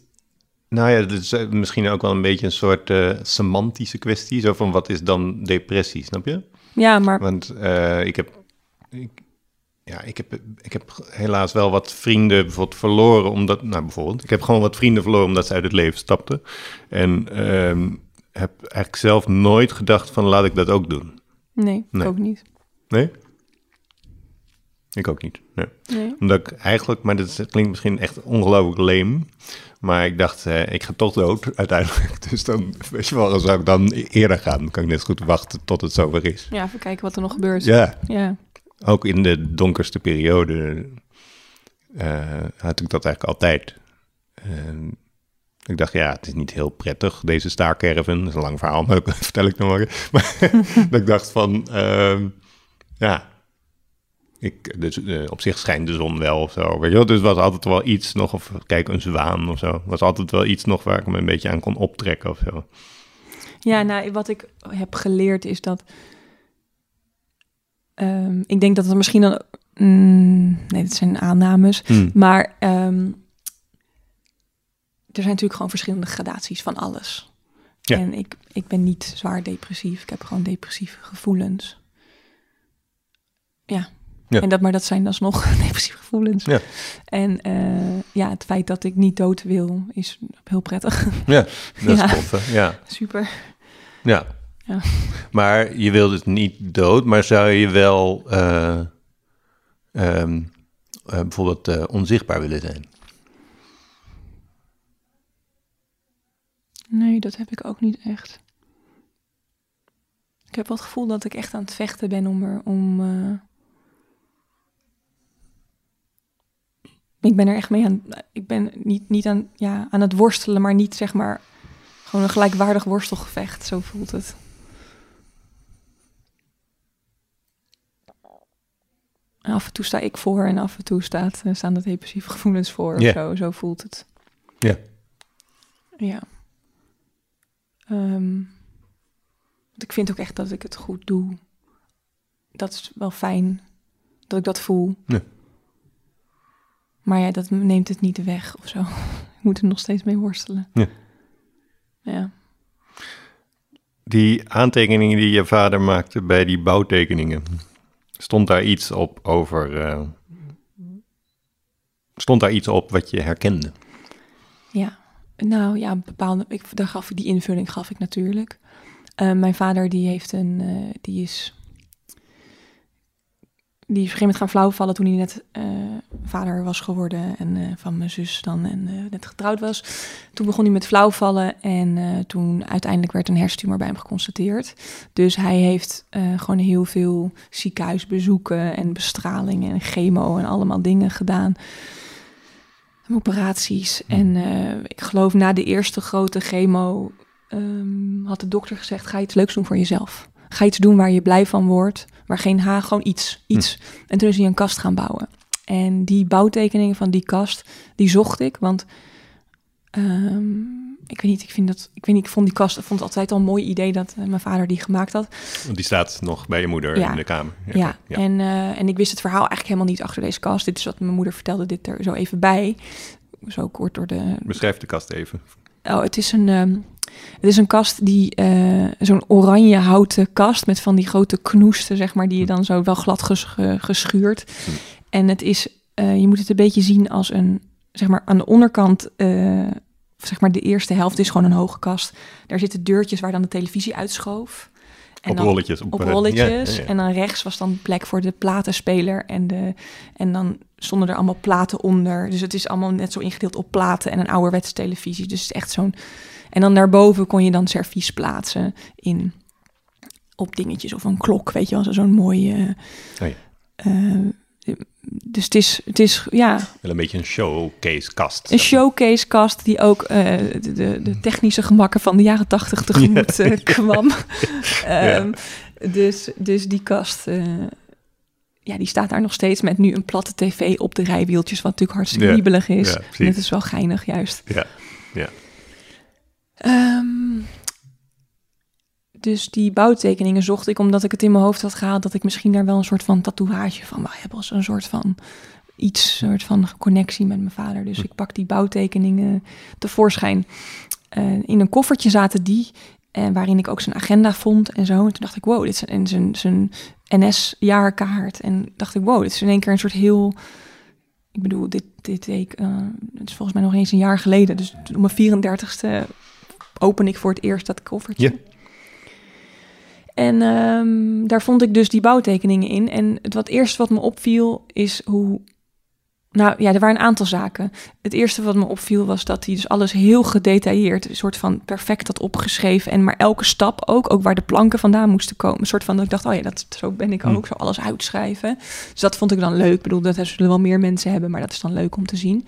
Nou ja, dat is eh, misschien ook wel een beetje een soort eh, semantische kwestie. Zo van wat is dan depressie, snap je? Ja, maar Want eh, ik heb. Ik, ja, ik heb, ik heb helaas wel wat vrienden bijvoorbeeld verloren. Omdat. Nou, bijvoorbeeld. Ik heb gewoon wat vrienden verloren omdat ze uit het leven stapten. En ehm, heb eigenlijk zelf nooit gedacht van laat ik dat ook doen. nee, Nee. ook niet. Nee? Ik ook niet. Nee. Nee. Omdat ik eigenlijk, maar dat klinkt misschien echt ongelooflijk leem. Maar ik dacht, eh, ik ga toch dood uiteindelijk. *laughs* Dus dan, weet je wel, dan zou ik dan eerder gaan. Dan kan ik net goed wachten tot het zover is. Ja, even kijken wat er nog gebeurt. Ja, Ja. Ook in de donkerste periode eh, had ik dat eigenlijk altijd. Ik dacht, ja, het is niet heel prettig, deze staarcaravan. Dat is een lang verhaal, maar *laughs* dat vertel ik nog maar. *laughs* Maar dat ik dacht van, ehm, ja, ik, dus, eh, op zich schijnt de zon wel of zo. Weet je wel? Dus was altijd wel iets nog, of kijk, een zwaan of zo. Was altijd wel iets nog waar ik me een beetje aan kon optrekken of zo. Ja, nou, wat ik heb geleerd is dat. Ehm, ik denk dat het misschien dan. mm, nee, dat zijn aannames. Hmm. Maar ehm, er zijn natuurlijk gewoon verschillende gradaties van alles. Ja. En ik, ik ben niet zwaar depressief. Ik heb gewoon depressieve gevoelens. Ja. Ja. En dat, maar dat zijn alsnog *laughs* depressieve gevoelens. Ja. En eh, ja, het feit dat ik niet dood wil, is heel prettig. Ja, *laughs* dat is? Ja. Super. Ja. Ja. Maar je wilde het niet dood, maar zou je wel eh, ehm, eh, bijvoorbeeld eh, onzichtbaar willen zijn? Nee, dat heb ik ook niet echt. Ik heb wel het gevoel dat ik echt aan het vechten ben om er om. Ik ben er echt mee aan. Ik ben niet, niet aan, ja, aan het worstelen, maar niet zeg maar. Gewoon een gelijkwaardig worstelgevecht. Zo voelt het. En af en toe sta ik voor en af en toe staat, eh, staan de depressieve *laughs* gevoelens voor. Of Ja. zo, zo voelt het. Ja. Ja. Ehm, want ik vind ook echt dat ik het goed doe. Dat is wel fijn dat ik dat voel. Ja. Maar ja, dat neemt het niet weg of zo. *laughs* ik moet er nog steeds mee worstelen. Ja. Ja. Die aantekeningen die je vader maakte bij die bouwtekeningen, stond daar iets op over. eh, stond daar iets op wat je herkende? Ja, nou ja, bepaalde. Ik, daar gaf die invulling gaf ik natuurlijk. Eh, mijn vader die heeft een, eh, die is, die is op een gegeven moment gaan flauwvallen toen hij net eh, vader was geworden en eh, van mijn zus dan en eh, net getrouwd was. Toen begon hij met flauwvallen en toen uiteindelijk werd een hersentumor bij hem geconstateerd. Dus hij heeft gewoon heel veel ziekenhuisbezoeken en bestralingen en chemo en allemaal dingen gedaan operaties. En eh, ik geloof na de eerste grote chemo ehm, had de dokter gezegd: ga iets leuks doen voor jezelf. Ga iets doen waar je blij van wordt, waar geen haag, gewoon iets, iets. En toen is hij een kast gaan bouwen. En die bouwtekeningen van die kast, die zocht ik, want ehm, ik weet niet, ik vind dat, ik weet niet, ik vond die kast, ik vond het altijd al een mooi idee dat eh, mijn vader die gemaakt had. Want die staat nog bij je moeder Ja. in de kamer. Ja, En, eh, en ik wist het verhaal eigenlijk helemaal niet achter deze kast. Dit is wat mijn moeder vertelde, dit er zo even bij. Zo kort door de... Beschrijf de kast even. Oh, het is een, ehm, het is een kast die... eh, Zo'n oranje houten kast met van die grote knoesten, zeg maar... die je dan zo wel glad ges- ge- geschuurd. Hm. En het is... eh, je moet het een beetje zien als een... Zeg maar aan de onderkant... eh, zeg maar de eerste helft is gewoon een hoge kast. Daar zitten deurtjes waar dan de televisie uitschoof. En op dan- rolletjes. op eh, rolletjes. ja, ja, ja. En dan rechts was dan plek voor de platenspeler. En, de, en dan stonden er allemaal platen onder. Dus het is allemaal net zo ingedeeld op platen en een ouderwetse televisie. Dus het is echt zo'n... En dan daarboven kon je dan servies plaatsen in... Op dingetjes of een klok, weet je wel. zo- Zo'n mooie... Oh ja. Eh, dus het is, het is ja. Wel een beetje een showcase-kast. Een showcase-kast die ook uh, de, de, technische gemakken van de jaren tachtig tegemoet ja. *laughs* kwam. um, dus, dus die kast, uh, ja, die staat daar nog steeds met nu een platte tv op de rijwieltjes, wat natuurlijk hartstikke ja. wiebelig is. Ja, en het is wel geinig, juist. Ja, ja. Um, dus die bouwtekeningen zocht ik omdat ik het in mijn hoofd had gehaald dat ik misschien daar wel een soort van tatoeage van wou hebben. Als een soort van iets, soort van connectie met mijn vader. Dus ik pak die bouwtekeningen tevoorschijn. Uh, in een koffertje zaten die, en waarin ik ook zijn agenda vond en zo. En toen dacht ik, wow, dit is zijn, zijn NS-jaarkaart. En dacht ik, wow, dit is in één keer een soort heel... Ik bedoel, dit, dit week, uh, het is volgens mij nog eens een jaar geleden. Dus op mijn 34ste open ik voor het eerst dat koffertje. En um, daar vond ik dus die bouwtekeningen in. En het wat eerste wat me opviel is hoe. Nou ja, er waren een aantal zaken. Het eerste wat me opviel was dat hij dus alles heel gedetailleerd, een soort van perfect had opgeschreven. En maar elke stap ook, ook waar de planken vandaan moesten komen. Een soort van dat ik dacht, oh ja, dat, zo ben ik ook, zo alles uitschrijven. Dus dat vond ik dan leuk. Ik bedoel, dat zullen wel meer mensen hebben, maar dat is dan leuk om te zien.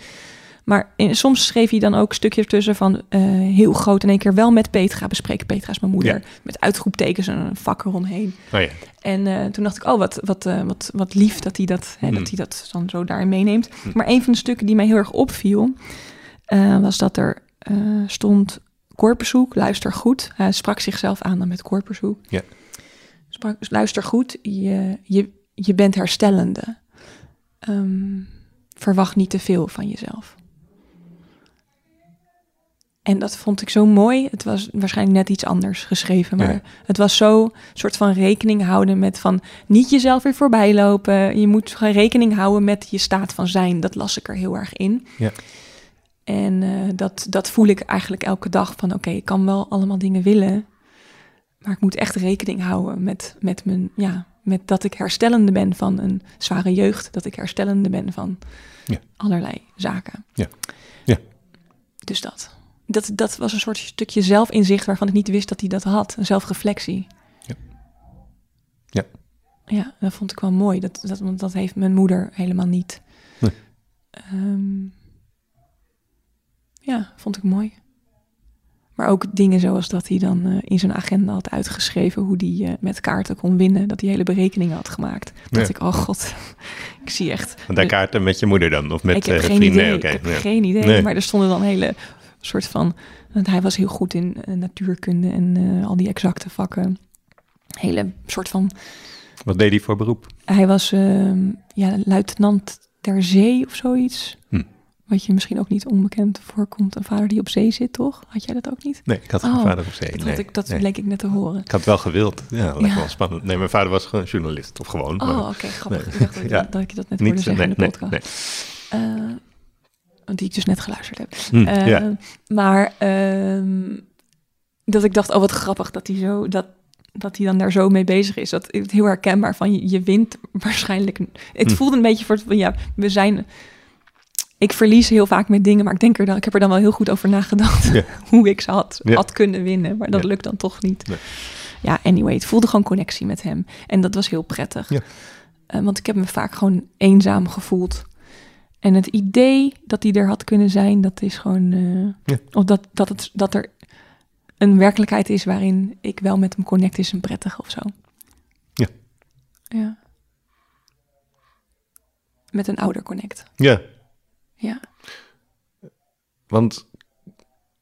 Maar in, soms schreef hij dan ook stukjes tussen van uh, heel groot in één keer wel met Petra bespreken. Petra is mijn moeder. Ja. Met uitroeptekens en een vak eromheen. Oh ja. En uh, toen dacht ik, oh, wat, wat, uh, wat, wat lief dat hij dat, hè, dat, hij dat dan zo daarin meeneemt. Maar een van de stukken die mij heel erg opviel, was dat er stond korperzoek, luister goed. Hij sprak zichzelf aan dan met korperzoek. Ja. Sprak, luister goed, je, je, je bent herstellende. Um, verwacht niet te veel van jezelf. En dat vond ik zo mooi. Het was waarschijnlijk net iets anders geschreven, maar het was zo soort van rekening houden met van niet jezelf weer voorbij lopen. Je moet rekening houden met je staat van zijn. Dat las ik er heel erg in. Ja. En uh, dat, dat voel ik eigenlijk elke dag van oké, ik kan wel allemaal dingen willen, maar ik moet echt rekening houden met, met mijn, ja, met dat ik herstellende ben van een zware jeugd, dat ik herstellende ben van ja. allerlei zaken. Ja. ja. Dus dat dat, dat was een soort stukje zelfinzicht waarvan ik niet wist dat hij dat had. Een zelfreflectie. Ja. Ja. Ja, dat vond ik wel mooi. Dat, dat, want dat heeft mijn moeder helemaal niet. Nee. Um, ja, vond ik mooi. Maar ook dingen zoals dat hij dan uh, in zijn agenda had uitgeschreven hoe hij uh, met kaarten kon winnen. Dat hij hele berekeningen had gemaakt. Dat ik, oh god, *laughs* ik zie echt. Want daar kaarten met je moeder dan? Of met ik heb uh, geen vrienden? Idee. Okay. Ik heb geen idee. Nee. Maar er stonden dan hele soort van. Want hij was heel goed in uh, natuurkunde en uh, al die exacte vakken. Hele soort van. Wat deed hij voor beroep? Hij was uh, ja, luitenant der zee of zoiets. Hm. Wat je misschien ook niet onbekend voorkomt. Een vader die op zee zit, toch? Had jij dat ook niet? Nee, ik had geen oh, vader op zee. Dat, nee, ik, dat nee. bleek ik net te horen. Ik had wel gewild. Ja, dat wel spannend. Nee, mijn vader was gewoon journalist of gewoon. Oh, oké, okay, grappig. Nee. Ik dacht dat, *laughs* ja. dat, ik je dat net hoorde niet, zeggen in de podcast. Nee, uh, die ik dus net geluisterd heb. Hm, uh, ja. Maar uh, dat ik dacht, oh wat grappig dat hij zo dat dat hij dan daar zo mee bezig is. Dat is heel herkenbaar van je, je wint waarschijnlijk. Het Hm. voelde een beetje voor van ja, we zijn. Ik verlies heel vaak met dingen, maar ik denk er dan, ik heb er dan wel heel goed over nagedacht Ja. *laughs* hoe ik ze had, Ja. had kunnen winnen, maar dat Ja. lukt dan toch niet. Nee. Ja, anyway, het voelde gewoon connectie met hem en dat was heel prettig. Ja. Eh, want ik heb me vaak gewoon eenzaam gevoeld. En het idee dat hij er had kunnen zijn, dat is gewoon. eh, Ja. Of dat, dat, het, dat er een werkelijkheid is waarin ik wel met hem connect, is een prettig of zo. Ja. Ja. Met een ouder connect. Ja, Ja. want,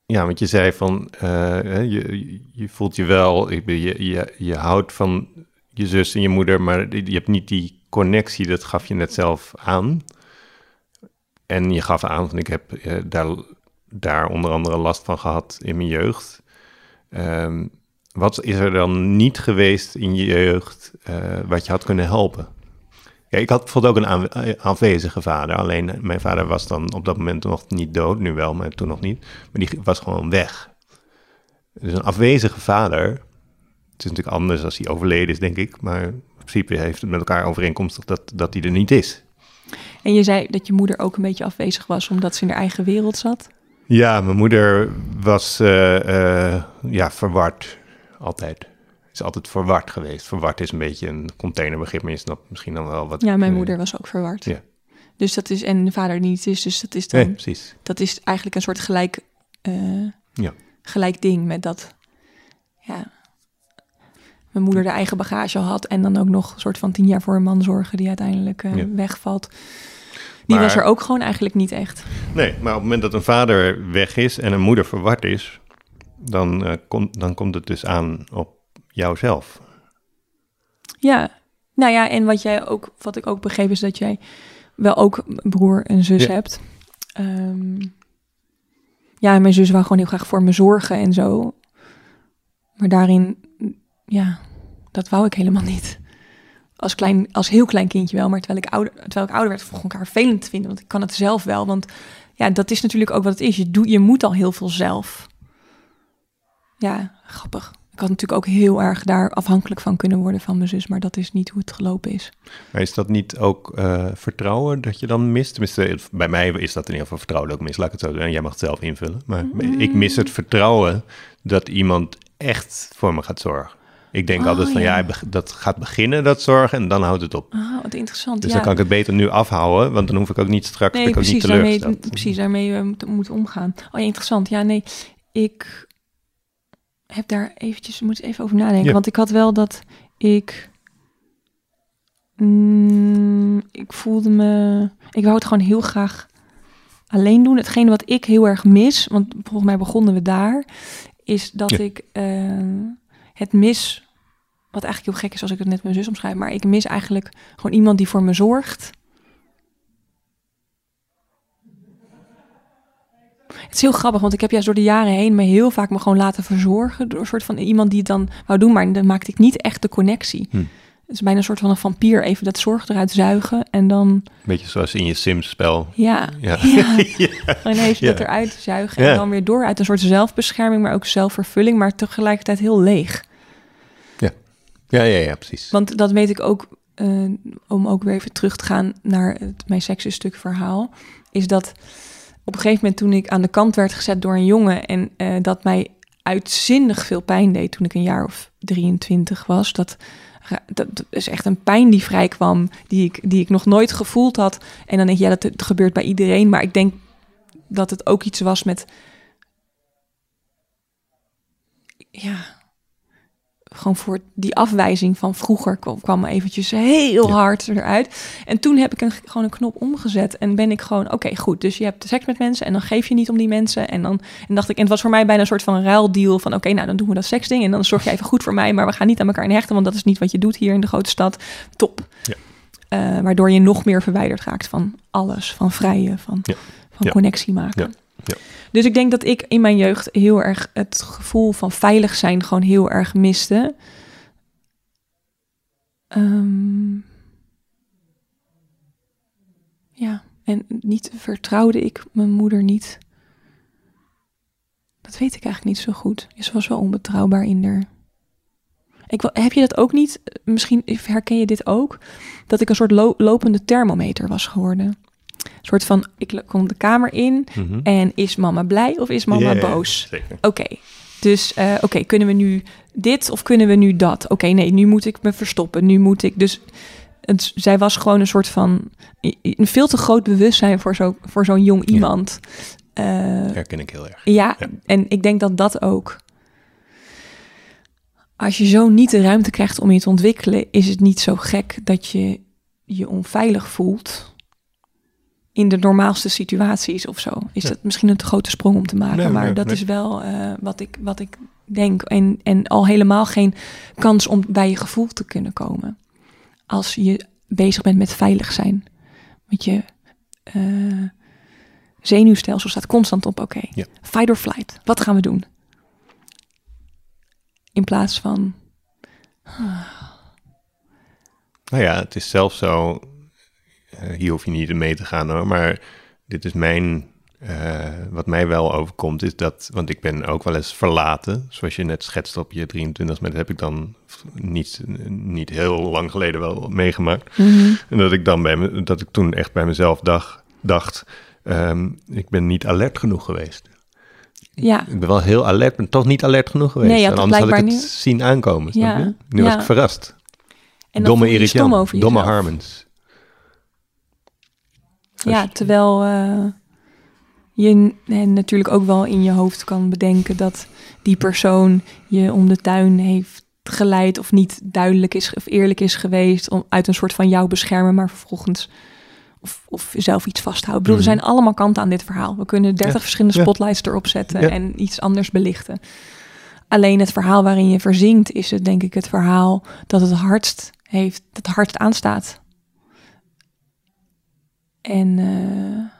ja, want je zei van, eh, je, je voelt je wel, je, je, je houdt van je zus en je moeder, maar je hebt niet die connectie, dat gaf je net zelf aan. En je gaf aan van, ik heb eh, daar, daar onder andere last van gehad in mijn jeugd. Ehm, wat is er dan niet geweest in je jeugd eh, wat je had kunnen helpen? Ja, ik had bijvoorbeeld ook een aanwe- eh, vader. Alleen mijn vader was dan op dat moment nog niet dood. Nu wel, maar toen nog niet. Maar die was gewoon weg. Dus een afwezige vader. Het is natuurlijk anders als hij overleden is, denk ik. Maar in principe heeft het met elkaar overeenkomstig dat, dat hij er niet is. En je zei dat je moeder ook een beetje afwezig was omdat ze in haar eigen wereld zat. Ja, mijn moeder was eh, eh, ja, verward. Altijd. is altijd verward geweest. Verward is een beetje een containerbegrip, maar je snapt misschien dan wel wat... Ja, mijn moeder was ook verward. Ja. Dus dat is, en de vader niet is, dus dat is dan, Nee, precies. dat is eigenlijk een soort gelijk, eh, Ja. gelijk ding met dat, ja, mijn moeder de eigen bagage al had en dan ook nog een soort van tien jaar voor een man zorgen die uiteindelijk Ja. wegvalt. Die Maar- was er ook gewoon eigenlijk niet echt. Nee, maar op het moment dat een vader weg is en een moeder verward is, dan, eh, komt, dan komt het dus aan op jouzelf. Ja, nou ja, en wat jij ook, wat ik ook begreep is dat jij wel ook een broer en zus Ja. hebt. Ehm, ja, mijn zus wou gewoon heel graag voor me zorgen en zo. Maar daarin, ja, dat wou ik helemaal niet. Als, klein, als heel klein kindje wel, maar terwijl ik ouder, terwijl ik ouder werd, vond ik elkaar vervelend te vinden. Want ik kan het zelf wel, want ja, dat is natuurlijk ook wat het is. Je, doet, je moet al heel veel zelf. Ja, grappig. Ik had natuurlijk ook heel erg daar afhankelijk van kunnen worden van mijn zus, maar dat is niet hoe het gelopen is. Maar is dat niet ook eh, vertrouwen dat je dan mist? Tenminste, bij mij is dat in ieder geval vertrouwen ik mis. Laat ik het zo doen. En jij mag het zelf invullen. Maar ik mis het vertrouwen dat iemand echt voor me gaat zorgen. Ik denk Oh, altijd van ja, dat gaat beginnen, dat zorgen, en dan houdt het op. Ah, wat interessant. Dus ja. dan kan ik het beter nu afhouden, want dan hoef ik ook niet straks nee, ik precies, niet daarmee, teleurgesteld. precies daarmee eh, moet, moet omgaan. Oh ja, interessant. Ja, nee, ik heb daar eventjes, moet even over nadenken. Ja. Want ik had wel dat ik, mm, ik voelde me, ik wou het gewoon heel graag alleen doen. Hetgene wat ik heel erg mis, want volgens mij begonnen we daar, is dat ik eh, het mis, wat eigenlijk heel gek is als ik het net met mijn zus omschrijf, maar ik mis eigenlijk gewoon iemand die voor me zorgt. Het is heel grappig, want ik heb juist door de jaren heen me heel vaak me gewoon laten verzorgen door een soort van iemand die het dan wou doen, maar dan maakte ik niet echt de connectie. Hm. Het is bijna een soort van een vampier, even dat zorg eruit zuigen en dan, Beetje zoals in je Sims-spel. ja, Ja. ja, *laughs* ja. en even Ja. dat eruit zuigen en dan weer door uit een soort zelfbescherming, maar ook zelfvervulling, maar tegelijkertijd heel leeg. Ja, ja, ja, precies. Want dat weet ik ook, eh, om ook weer even terug te gaan naar het, mijn seksenstuk verhaal, is dat op een gegeven moment toen ik aan de kant werd gezet door een jongen en eh, dat mij uitzinnig veel pijn deed toen ik een jaar of 23 was, dat, dat, dat is echt een pijn die vrijkwam, die ik, die ik nog nooit gevoeld had. En dan denk je, ja, dat, dat gebeurt bij iedereen, maar ik denk dat het ook iets was met, ja, gewoon voor die afwijzing van vroeger kwam, kwam eventjes heel Ja. hard eruit. En toen heb ik een, gewoon een knop omgezet en ben ik gewoon, oké, goed. Dus je hebt seks met mensen en dan geef je niet om die mensen. En dan en dacht ik, en het was voor mij bijna een soort van ruildeal van, oké, nou dan doen we dat seksding en dan zorg je even goed voor mij, maar we gaan niet aan elkaar in hechten, want dat is niet wat je doet hier in de grote stad. Top. Ja. Eh, waardoor je nog meer verwijderd raakt van alles, van vrije, van, Ja. van Ja. connectie maken. Ja. Dus ik denk dat ik in mijn jeugd heel erg het gevoel van veilig zijn gewoon heel erg miste. Ehm, ja, en niet vertrouwde ik mijn moeder niet. Dat weet ik eigenlijk niet zo goed. Ze was wel onbetrouwbaar in haar. Ik, heb je dat ook niet? Misschien herken je dit ook. Dat ik een soort lo- lopende thermometer was geworden. Een soort van, ik kom de kamer in Mhm. en is mama blij of is mama Ja, ja, boos? Oké, dus eh, oké, kunnen we nu dit of kunnen we nu dat? Oké, nee, nu moet ik me verstoppen. Nu moet ik dus. Het, zij was gewoon een soort van een veel te groot bewustzijn voor zo- voor zo'n jong Ja. iemand. Eh, Herken ik heel erg. ja, Ja. en ik denk dat dat ook. Als je zo niet de ruimte krijgt om je te ontwikkelen, is het niet zo gek dat je je onveilig voelt in de normaalste situaties of zo. Is Ja. dat misschien een te grote sprong om te maken, Nee, maar nee, dat nee. is wel eh, wat, ik, wat ik denk. En, en al helemaal geen kans om bij je gevoel te kunnen komen. Als je bezig bent met veilig zijn. Want je eh, zenuwstelsel staat constant op, oké, Ja. fight or flight. Wat gaan we doen? In plaats van, Nou ja, het is zelfs zo, hier hoef je niet mee te gaan hoor, maar dit is mijn, eh, wat mij wel overkomt, is dat, want ik ben ook wel eens verlaten, zoals je net schetst op je 23, maar dat heb ik dan niet, niet heel lang geleden wel meegemaakt. En dat ik dan bij me, dat ik toen echt bij mezelf dacht, dacht ehm, ik ben niet alert genoeg geweest. Ja. Ik ben wel heel alert, maar toch niet alert genoeg geweest. Nee, anders had ik het zien aankomen. snap Ja. je? Nu was ik verrast. En domme over domme jezelf. Ja, terwijl eh, je n- natuurlijk ook wel in je hoofd kan bedenken dat die persoon je om de tuin heeft geleid of niet duidelijk is of eerlijk is geweest om uit een soort van jou beschermen, maar vervolgens of, of zelf iets vasthouden. Ik bedoel, Mhm. er zijn allemaal kanten aan dit verhaal. We kunnen dertig Ja. verschillende Ja. spotlights erop zetten Ja. en iets anders belichten. Alleen het verhaal waarin je verzinkt is het denk ik het verhaal dat het hardst heeft, dat het hardst aanstaat. En eh,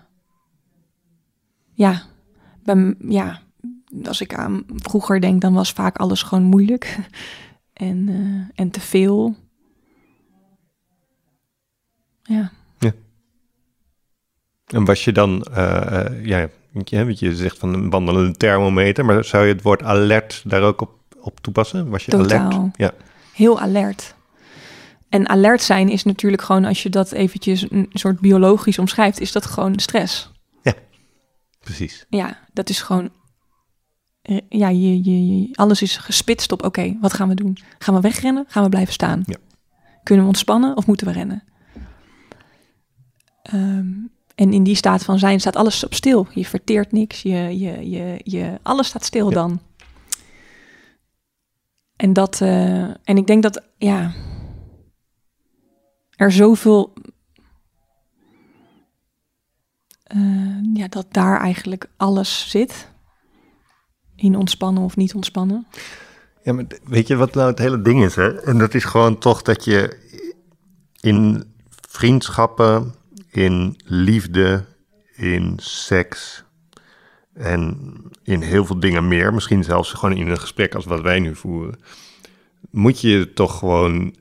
ja, bij, ja, als ik aan vroeger denk, dan was vaak alles gewoon moeilijk *laughs* en, eh, en te veel. Ja, En was je dan, eh, ja, je, want je zegt van een wandelende thermometer, maar zou je het woord alert daar ook op, op toepassen? Was je Totaal. alert? Ja. heel alert. En alert zijn is natuurlijk gewoon, als je dat eventjes een soort biologisch omschrijft, is dat gewoon stress. Precies. Ja, dat is gewoon. eh, Ja, je, je, alles is gespitst op: oké, wat gaan we doen? Gaan we wegrennen? Gaan we blijven staan? Ja. Kunnen we ontspannen of moeten we rennen? Ehm, en in die staat van zijn staat alles op stil. Je verteert niks. Je, je, je, je, alles staat stil Ja. dan. En dat. eh, en ik denk dat ja. Er zoveel eh, ja, dat daar eigenlijk alles zit. In ontspannen of niet ontspannen. Ja, maar weet je wat nou het hele ding is? Hè? En dat is gewoon toch dat je in vriendschappen, in liefde, in seks en in heel veel dingen meer, misschien zelfs gewoon in een gesprek als wat wij nu voeren, moet je toch gewoon.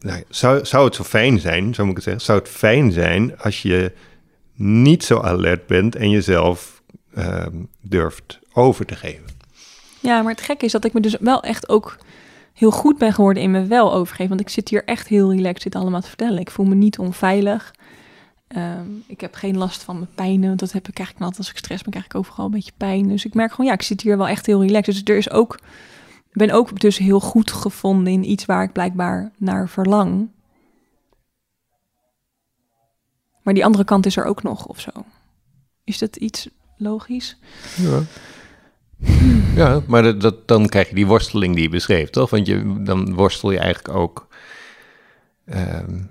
Nou, zou, zou het zo fijn zijn, zo moet ik het zeggen, zou het fijn zijn als je niet zo alert bent en jezelf ehm, durft over te geven. Ja, maar het gekke is dat ik me dus wel echt ook heel goed ben geworden in me wel overgeven. Want ik zit hier echt heel relaxed dit allemaal te vertellen. Ik voel me niet onveilig. Ehm, ik heb geen last van mijn pijnen. want Dat heb ik eigenlijk altijd als ik stress ben, krijg ik overal een beetje pijn. Dus ik merk gewoon, ja, ik zit hier wel echt heel relaxed. Dus er is ook, ben ook dus heel goed gevonden in iets waar ik blijkbaar naar verlang. Maar die andere kant is er ook nog of zo. Is dat iets logisch? Ja. Ja, maar dat, dat, dan krijg je die worsteling die je beschreef, toch? Want je, dan worstel je eigenlijk ook ehm,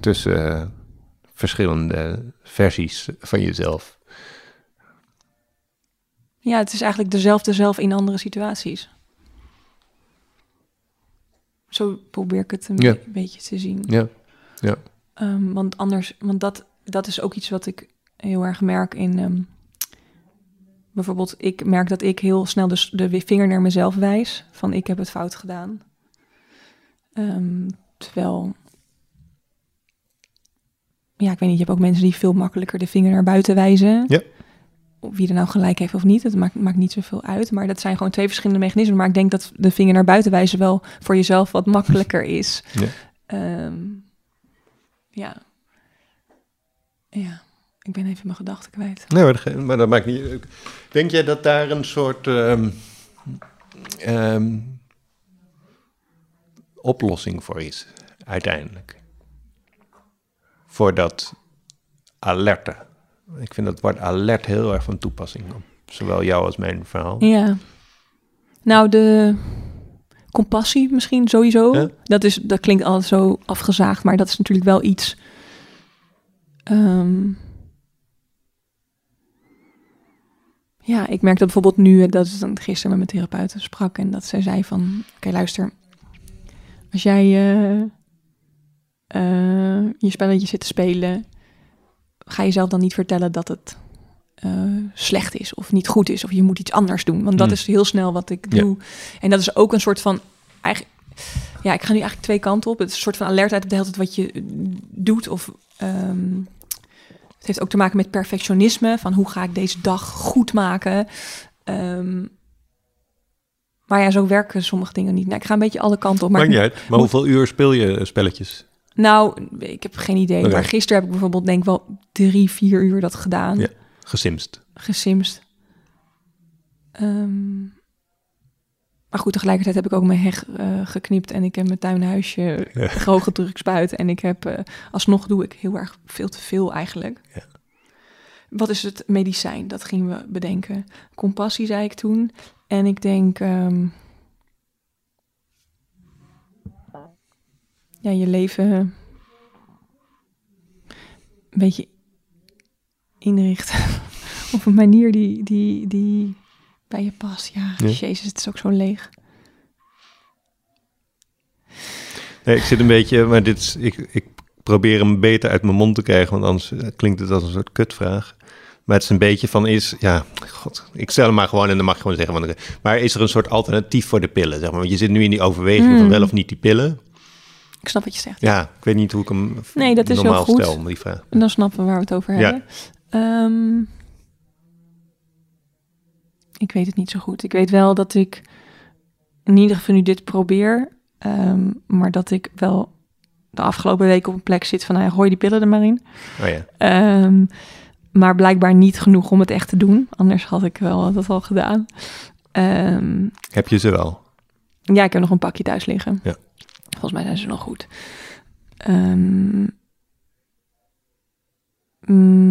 tussen verschillende versies van jezelf. Ja, het is eigenlijk dezelfde zelf in andere situaties. Zo probeer ik het een be- beetje te zien. Ja, ja. Ehm, want anders, want dat, dat is ook iets wat ik heel erg merk in. ehm, bijvoorbeeld, ik merk dat ik heel snel de, s- de vinger naar mezelf wijs. Van ik heb het fout gedaan. Ehm, terwijl. Ja, ik weet niet, je hebt ook mensen die veel makkelijker de vinger naar buiten wijzen. Ja. Wie er nou gelijk heeft of niet, dat maakt, maakt niet zoveel uit. Maar dat zijn gewoon twee verschillende mechanismen. Maar ik denk dat de vinger naar buiten wijzen wel voor jezelf wat makkelijker is. *laughs* Ja. Ehm, ja. Ja, ik ben even mijn gedachten kwijt. Nee, maar, dat- maar dat maakt niet... Denk jij dat daar een soort ehm, ehm, oplossing voor is, uiteindelijk? Voor dat alerte. Ik vind dat woord alert heel erg van toepassing op zowel jou als mijn verhaal. Ja. Nou, de compassie misschien sowieso. Dat, is, dat klinkt altijd zo afgezaagd, maar dat is natuurlijk wel iets. Ehm, ja, ik merk dat bijvoorbeeld nu, dat is dan gisteren met mijn therapeut sprak en dat zij zei van, oké luister, als jij eh, eh, je spelletje zit te spelen, ga jezelf dan niet vertellen dat het eh, slecht is of niet goed is of je moet iets anders doen. Want dat Hmm. is heel snel wat ik Ja. doe. En dat is ook een soort van eigenlijk. Ja, ik ga nu eigenlijk twee kanten op. Het is een soort van alertheid op de hele tijd wat je doet. Of ehm, het heeft ook te maken met perfectionisme. Van hoe ga ik deze dag goed maken? Ehm, maar ja, zo werken sommige dingen niet. Nou, ik ga een beetje alle kanten op. Maar Maakt niet uit. Maar moet- hoeveel uur speel je eh, spelletjes? Nou, ik heb geen idee. Maar gisteren heb ik bijvoorbeeld denk ik wel drie, vier uur dat gedaan. Ja. Gesimst. Gesimst. Ehm, maar goed, tegelijkertijd heb ik ook mijn heg uh, geknipt en ik heb mijn tuinhuisje ja. *laughs* drukspuit. En ik heb, uh, alsnog doe ik heel erg veel te veel eigenlijk. Ja. Wat is het medicijn? Dat gingen we bedenken. Compassie zei ik toen. En ik denk, um, ja, je leven een beetje inrichten *laughs* op een manier die, die, die bij je past. Ja, jezus, het is ook zo leeg. Nee, ik zit een beetje, maar dit is, ik, ik probeer hem beter uit mijn mond te krijgen, want anders eh, klinkt het als een soort kutvraag. Maar het is een beetje van is, ja, god, ik stel hem maar gewoon en dan mag je gewoon zeggen. Maar is er een soort alternatief voor de pillen? Zeg maar? Want je zit nu in die overweging van hmm. wel of niet die pillen. Ik snap wat je zegt. Ja, ik weet niet hoe ik hem nee, dat is normaal goed. stel, die vraag. En dan snappen we waar we het over hebben. Ja. Um, ik weet het niet zo goed. Ik weet wel dat ik in ieder geval nu dit probeer, um, maar dat ik wel de afgelopen week op een plek zit van, nou, gooi die pillen er maar in. Oh ja. Um, maar blijkbaar niet genoeg om het echt te doen. Anders had ik wel dat al gedaan. Heb je ze wel? Ja, ik heb nog een pakje thuis liggen. Ja. Volgens mij zijn ze nog goed. Um,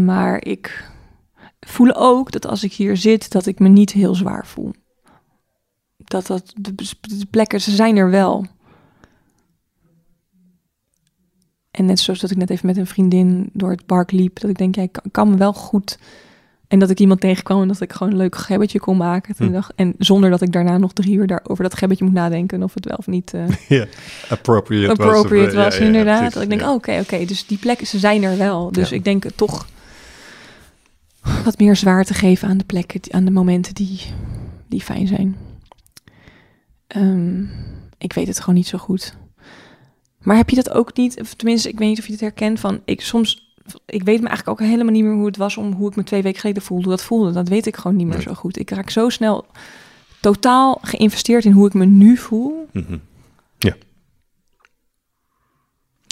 maar ik voel ook dat als ik hier zit, dat ik me niet heel zwaar voel. Dat dat de, plekken, ze zijn er wel. En net zoals dat ik net even met een vriendin door het park liep, dat ik denk, ja, ik kan, me wel goed. En dat ik iemand tegenkwam en dat ik gewoon een leuk gebbetje kon maken. Hm. Dacht, en zonder dat ik daarna nog drie uur daar over dat gebbetje moet nadenken of het wel of niet uh, *laughs* ja, appropriate, appropriate was. was inderdaad. dat ik denk, oké, oké, dus die plekken, ze zijn er wel. Dus ik denk toch wat meer zwaar te geven aan de plekken, aan de momenten die, die fijn zijn. Um, ik weet het gewoon niet zo goed. Maar heb je dat ook niet, of tenminste, ik weet niet of je het herkent van, ik soms, ik weet me eigenlijk ook helemaal niet meer hoe het was om hoe ik me twee weken geleden voelde. Dat voelde, dat weet ik gewoon niet meer zo goed. Ik raak zo snel totaal geïnvesteerd in hoe ik me nu voel. Mhm. Ja.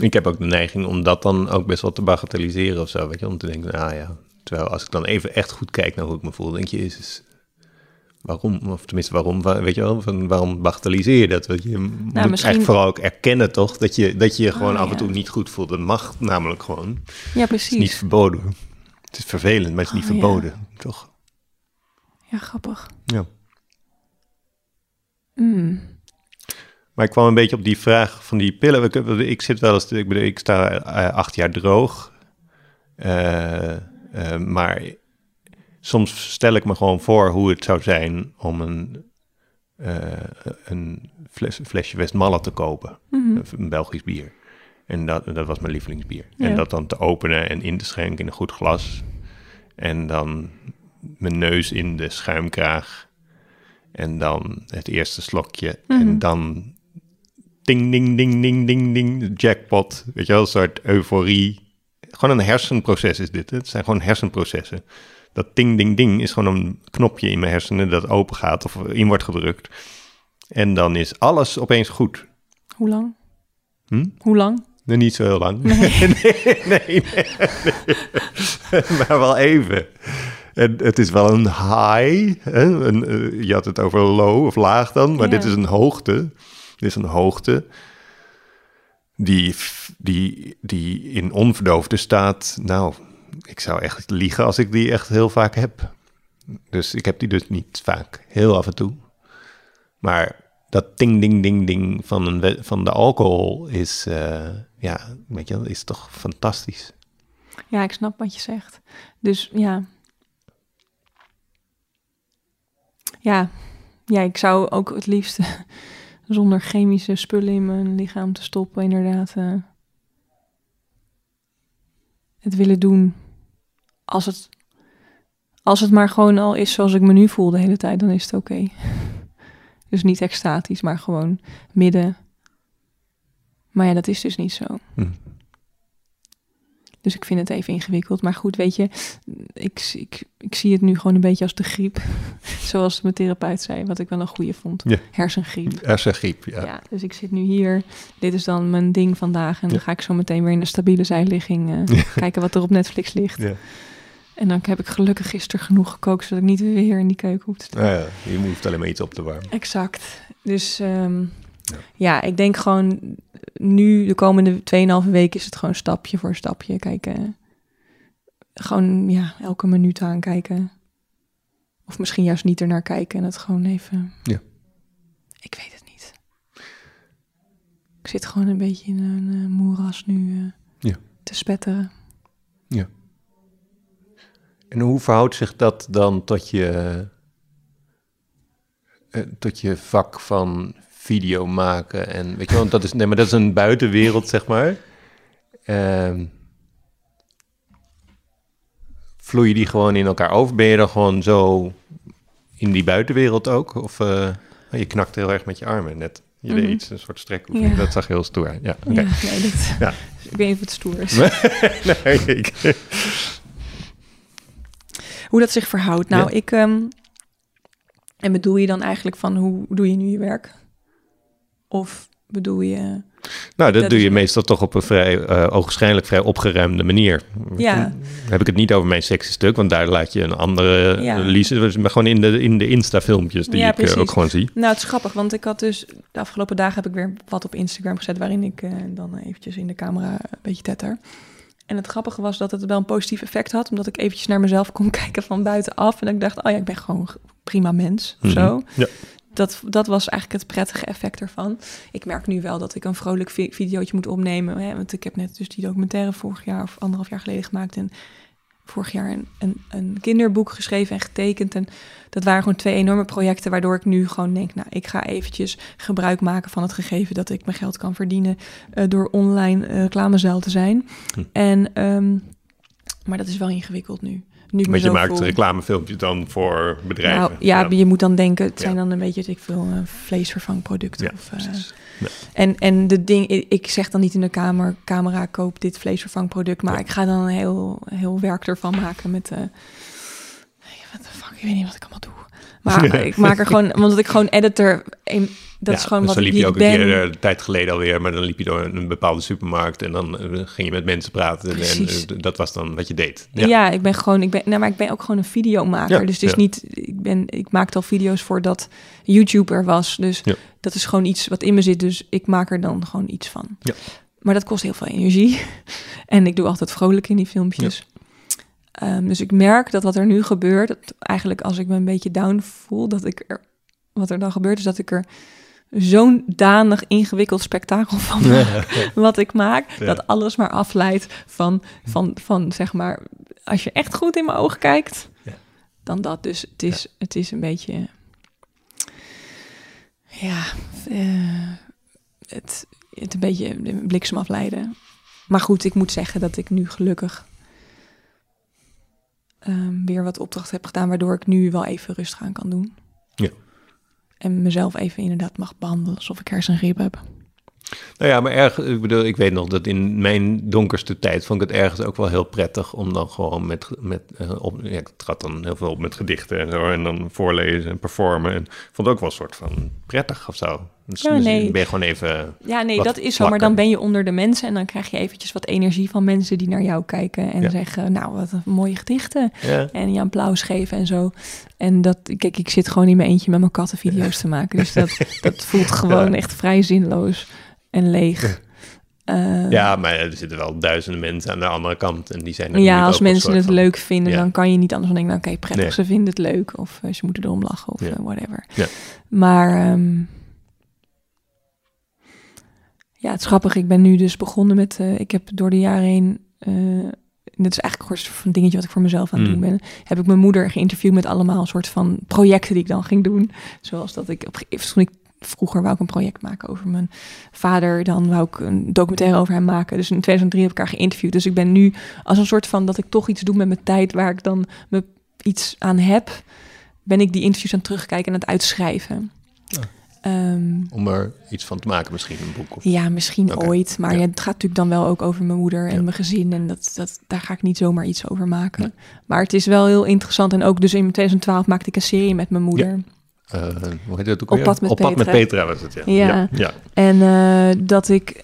Ik heb ook de neiging om dat dan ook best wel te bagatelliseren of zo, weet je, om te denken, ah ja, terwijl als ik dan even echt goed kijk naar hoe ik me voel, denk je, is waarom, of tenminste waarom, weet je wel, van waarom bagatelliseer je dat? Want je nou, moet misschien... eigenlijk vooral ook erkennen toch, dat je dat je, je gewoon oh, af en toe niet goed voelt. Dat mag namelijk gewoon. Ja, precies. Het is niet verboden. Het is vervelend, maar het is niet oh, verboden, toch? Ja, grappig. Ja. Mm. Maar ik kwam een beetje op die vraag van die pillen. Ik zit wel eens, ik, bedoel, ik sta uh, acht jaar droog. Uh, uh, maar soms stel ik me gewoon voor hoe het zou zijn om een, uh, een fles, flesje Westmalle te kopen. Mhm. Een Belgisch bier. En dat, dat was mijn lievelingsbier. En dat dan te openen en in te schenken in een goed glas. En dan mijn neus in de schuimkraag. En dan het eerste slokje. En mhm. dan ding, ding, ding, ding, ding, ding, jackpot. Weet je wel, een soort euforie. Gewoon een hersenproces is dit. Het zijn gewoon hersenprocessen dat ding, ding, ding is gewoon een knopje in mijn hersenen dat open gaat of in wordt gedrukt. En dan is alles opeens goed. Hoe lang? Hm? Hoe lang? Nee, niet zo heel lang. Nee, *laughs* nee, nee, *laughs* maar wel even. En het is wel een high. Hè? Een, uh, je had het over low of laag dan, maar dit is een hoogte. Dit is een hoogte die, die, die in onverdoofde staat, nou, ik zou echt liegen als ik die echt heel vaak heb. Dus ik heb die dus niet vaak, heel af en toe. Maar dat ding, ding, ding, ding van, een, van de alcohol is, uh, ja, weet je, is toch fantastisch. Ja, ik snap wat je zegt. Dus ja. Ja, ja ik zou ook het liefst *laughs* zonder chemische spullen in mijn lichaam te stoppen, inderdaad. Uh, het willen doen als het, als het maar gewoon al is zoals ik me nu voel de hele tijd, dan is het oké. *laughs* Dus niet extatisch, maar gewoon midden. Maar ja, dat is dus niet zo. Hm. Dus ik vind het even ingewikkeld. Maar goed, weet je, ik, ik, ik zie het nu gewoon een beetje als de griep. *laughs* Zoals mijn therapeut zei, wat ik wel een goede vond. Ja. Hersengriep. Hersengriep, ja. ja. Dus ik zit nu hier. Dit is dan mijn ding vandaag. En dan ga ik zo meteen weer in een stabiele zijligging *laughs* uh, kijken wat er op Netflix ligt. En dan heb ik gelukkig gisteren genoeg gekookt, zodat ik niet weer in die keuken hoef te staan. Ah, ja, je hoeft alleen maar iets op te warmen. Exact. Dus ehm, ja. ik denk gewoon nu de komende 2,5 weken is het gewoon stapje voor stapje kijken. Gewoon ja, elke minuut aankijken. Of misschien juist niet ernaar kijken en het gewoon even... Ja. Ik weet het niet. Ik zit gewoon een beetje in een uh, moeras nu uh, ja. te spetteren. Ja. En hoe verhoudt zich dat dan tot je, uh, tot je vak van video maken? En weet je, want dat is, nee, maar dat is een buitenwereld, zeg maar. Uh, vloeien die gewoon in elkaar over? Ben je dan gewoon zo in die buitenwereld ook? Of uh, je knakt heel erg met je armen net? Je deed iets, een soort strek. Ja. Dat zag heel stoer uit. Ja, okay. ja, nee, dat, ja. Ik weet niet of het stoer is. *laughs* nee, ik... Hoe dat zich verhoudt. Nou, ja. ik... Um, en bedoel je dan eigenlijk van hoe doe je nu je werk? Of bedoel je... Nou, dat, dat doe je meestal toch op een vrij, uh, ogenschijnlijk vrij opgeruimde manier. Ja. Dan heb ik het niet over mijn sexy stuk, want daar laat je een andere Ja. uh, Lise, maar gewoon in de, in de Insta-filmpjes die Ja, ik uh, precies. ook gewoon zie. Nou, het is grappig, want ik had dus de afgelopen dagen heb ik weer wat op Instagram gezet waarin ik eh, dan eventjes in de camera een beetje tetter. En het grappige was dat het wel een positief effect had, omdat ik eventjes naar mezelf kon *laughs* kijken van buitenaf en dat ik dacht, oh ja, ik ben gewoon prima mens of zo. Mhm. Ja. Dat, dat was eigenlijk het prettige effect ervan. Ik merk nu wel dat ik een vrolijk vi videootje moet opnemen. Hè, want ik heb net dus die documentaire vorig jaar of anderhalf jaar geleden gemaakt. En vorig jaar een, een, een kinderboek geschreven en getekend. En dat waren gewoon twee enorme projecten. Waardoor ik nu gewoon denk, nou, ik ga eventjes gebruik maken van het gegeven dat ik mijn geld kan verdienen. Uh, door online uh, reclamezuil te zijn. Hm. En, um, maar dat is wel ingewikkeld nu. Nu je maakt voel. reclamefilmpjes dan voor bedrijven. Nou, ja, je moet dan denken, het zijn Ja. dan een beetje, ik veel, uh, vleesvervangproducten. Ja, of, en, en de ding, ik- zeg dan niet in de kamer, camera, koop dit vleesvervangproduct, maar ik ga dan een heel, heel werk ervan maken met, uh, wat de fuck, ik weet niet wat ik allemaal doe. Maar *laughs* ik maak er gewoon, omdat ik gewoon editor, dat Ja, is gewoon dus wat dan liep je ook een ben. keer eh, een tijd geleden alweer, maar dan liep je door een bepaalde supermarkt en dan eh, ging je met mensen praten en, eh, dat was dan wat je deed. Ja. ik ben gewoon, ik ben, nou, maar ik ben ook gewoon een videomaker. Dus het is niet, ik ben, ik maakte al video's voordat YouTube er was. Dus dat is gewoon iets wat in me zit. Dus ik maak er dan gewoon iets van. Ja. Maar dat kost heel veel energie. *laughs* en ik doe altijd vrolijk in die filmpjes. Ehm, dus ik merk dat wat er nu gebeurt, dat eigenlijk als ik me een beetje down voel, dat ik er, wat er dan gebeurt, is dat ik er zo'n danig ingewikkeld spektakel van maak, wat ik maak, Ja. dat alles maar afleidt van, van, van, zeg maar, als je echt goed in mijn ogen kijkt, dan dat. Dus het is, het is een beetje, ja, eh, het, het een beetje bliksem afleiden. Maar goed, ik moet zeggen dat ik nu gelukkig ehm, weer wat opdracht heb gedaan, waardoor ik nu wel even rustig aan kan doen. Ja. En mezelf even inderdaad mag behandelen alsof ik hersengriep heb. Nou ja, maar erg, ik bedoel, ik weet nog dat in mijn donkerste tijd vond ik het ergens ook wel heel prettig om dan gewoon met, met eh, op, ja, ik trad dan heel veel op met gedichten en zo en dan voorlezen en performen en vond het ook wel een soort van prettig of zo. Dus, Ja, dus nee. ben je gewoon even, Ja, nee, dat is zo. Maar dan ben je onder de mensen en dan krijg je eventjes wat energie van mensen die naar jou kijken en Ja. zeggen, nou, wat een mooie gedichten. ja, En je applaus geven en zo. En dat, kijk, ik zit gewoon in mijn eentje met mijn katten video's te maken. Dus dat, *laughs* dat voelt gewoon echt vrij zinloos en leeg. Eh, ja, maar er zitten wel duizenden mensen aan de andere kant en die zijn er ja, als mensen het van- leuk vinden, Ja. dan kan je niet anders dan denken, nou, oké, prettig, Nee. ze vinden het leuk. Of eh, ze moeten erom lachen of Ja. eh, whatever. Ja. Maar ehm, ja, het is grappig. Ik ben nu dus begonnen met, eh, ik heb door de jaren heen, eh dit is eigenlijk gewoon een dingetje wat ik voor mezelf aan het Mm. doen ben. Heb ik mijn moeder geïnterviewd met allemaal een soort van projecten die ik dan ging doen. Zoals dat ik, op, toen ik vroeger wou ik een project maken over mijn vader. Dan wou ik een documentaire over hem maken. Dus in 2003 heb ik haar geïnterviewd. Dus ik ben nu als een soort van dat ik toch iets doe met mijn tijd waar ik dan me iets aan heb. Ben ik die interviews aan het terugkijken en aan het uitschrijven. Ja. Ehm, Om er iets van te maken, misschien een boek. Of... ja, misschien ooit. Maar ja. het gaat natuurlijk dan wel ook over mijn moeder en Ja. mijn gezin. En dat, dat, daar ga ik niet zomaar iets over maken. Maar het is wel heel interessant. En ook dus in 2012 maakte ik een serie met mijn moeder. Eh, hoe heet dat ook Op pad met Op pad met Petra. Petra was het, ja. Ja. ja. En eh, dat ik...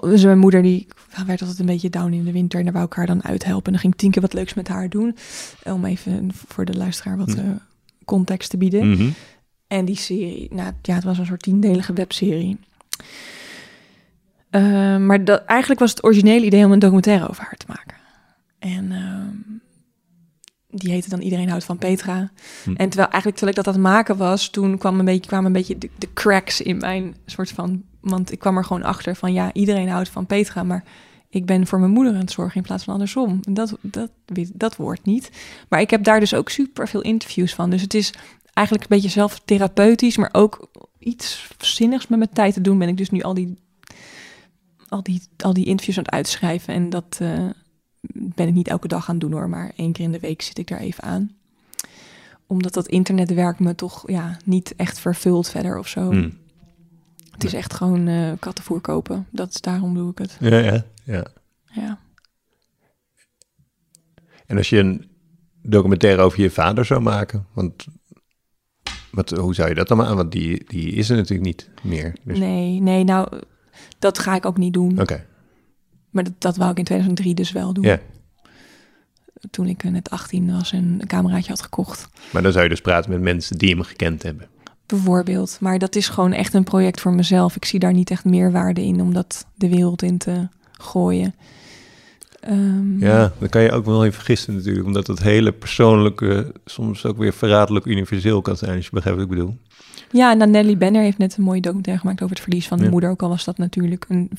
Dus mijn moeder die we werd altijd een beetje down in de winter en daar wou ik haar dan uithelpen. En dan ging ik tien keer wat leuks met haar doen. Om even voor de luisteraar wat uh, context te bieden. Mhm. En die serie, nou ja, het was een soort tiendelige webserie. Uh, maar dat, eigenlijk was het originele idee om een documentaire over haar te maken. En uh, die heette dan Iedereen houdt van Petra. Hm. En terwijl eigenlijk terwijl ik dat aan het maken was, toen kwam een beetje, kwamen een beetje de, de, cracks in mijn soort van. Want ik kwam er gewoon achter van ja, iedereen houdt van Petra, maar ik ben voor mijn moeder aan het zorgen in plaats van andersom. En dat, dat, dat wordt niet. Maar ik heb daar dus ook super veel interviews van. Dus het is eigenlijk een beetje zelftherapeutisch, maar ook iets zinnigs met mijn tijd te doen. Ben ik dus nu al die, al die, al die interviews aan het uitschrijven. En dat uh, ben ik niet elke dag aan het doen hoor, maar één keer in de week zit ik daar even aan. Omdat dat internetwerk me toch ja, niet echt vervult verder of zo. Hmm. Het is echt gewoon uh, kattenvoer kopen. Dat is, daarom doe ik het. Ja, ja, ja. Ja. En als je een documentaire over je vader zou maken, want wat, hoe zou je dat dan maken? Want die, die is er natuurlijk niet meer. Dus... Nee, nee, nou, dat ga ik ook niet doen. Oké. Maar dat, dat wou ik in 2003 dus wel doen. Ja. Toen ik net 18 was en een cameraatje had gekocht. Maar dan zou je dus praten met mensen die hem gekend hebben. Bijvoorbeeld. Maar dat is gewoon echt een project voor mezelf. Ik zie daar niet echt meerwaarde in om dat de wereld in te gooien. Um, ja, dan kan je ook wel even vergissen natuurlijk, omdat het hele persoonlijke soms ook weer verraderlijk universeel kan zijn, als je begrijpt wat ik bedoel. Ja, en Nelly Benner heeft net een mooie documentaire gemaakt over het verlies van de Ja. moeder. Ook al was dat natuurlijk een,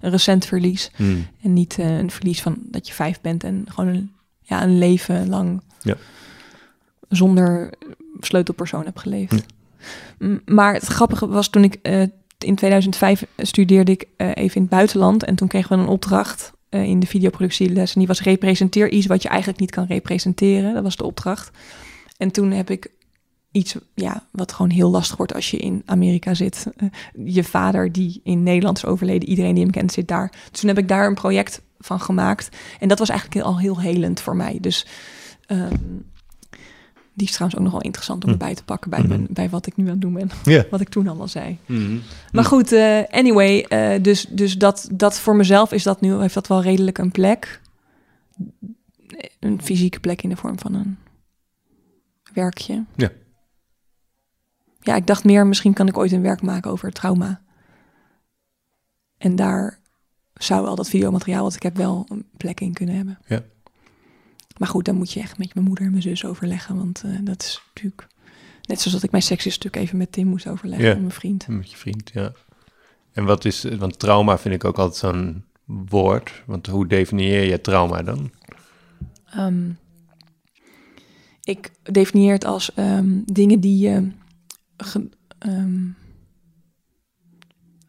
een recent verlies. Hmm. En niet eh, een verlies van dat je vijf bent en gewoon een, ja, een leven lang Ja. zonder sleutelpersoon hebt geleefd. Maar het grappige was toen ik eh, in 2005 studeerde ik eh, even in het buitenland. En toen kregen we een opdracht eh, in de videoproductieles. En die was representeer iets wat je eigenlijk niet kan representeren. Dat was de opdracht. En toen heb ik iets ja, wat gewoon heel lastig wordt als je in Amerika zit. Eh, je vader die in Nederland is overleden, iedereen die hem kent zit daar. Dus toen heb ik daar een project van gemaakt. En dat was eigenlijk al heel helend voor mij. Dus ehm, die is trouwens ook nog wel interessant om Hm. erbij te pakken bij, Mhm. mijn, bij wat ik nu aan het doen ben. *laughs* Wat ik toen allemaal zei. Mhm. Maar goed, eh, anyway, eh, dus, dus dat, dat voor mezelf is dat nu, heeft dat wel redelijk een plek. Een fysieke plek in de vorm van een werkje. Ja. Ja, ik dacht meer, misschien kan ik ooit een werk maken over trauma. En daar zou al dat videomateriaal wat ik heb wel een plek in kunnen hebben. Ja. Maar goed, dan moet je echt met mijn moeder en mijn zus overleggen. Want eh, dat is natuurlijk... Net zoals dat ik mijn seksje stuk even met Tim moest overleggen, Ja. mijn vriend. Met je vriend, ja. En wat is, want trauma vind ik ook altijd zo'n woord. Want hoe definieer je trauma dan? Ehm, ik definieer het als ehm, dingen die je ge- ehm,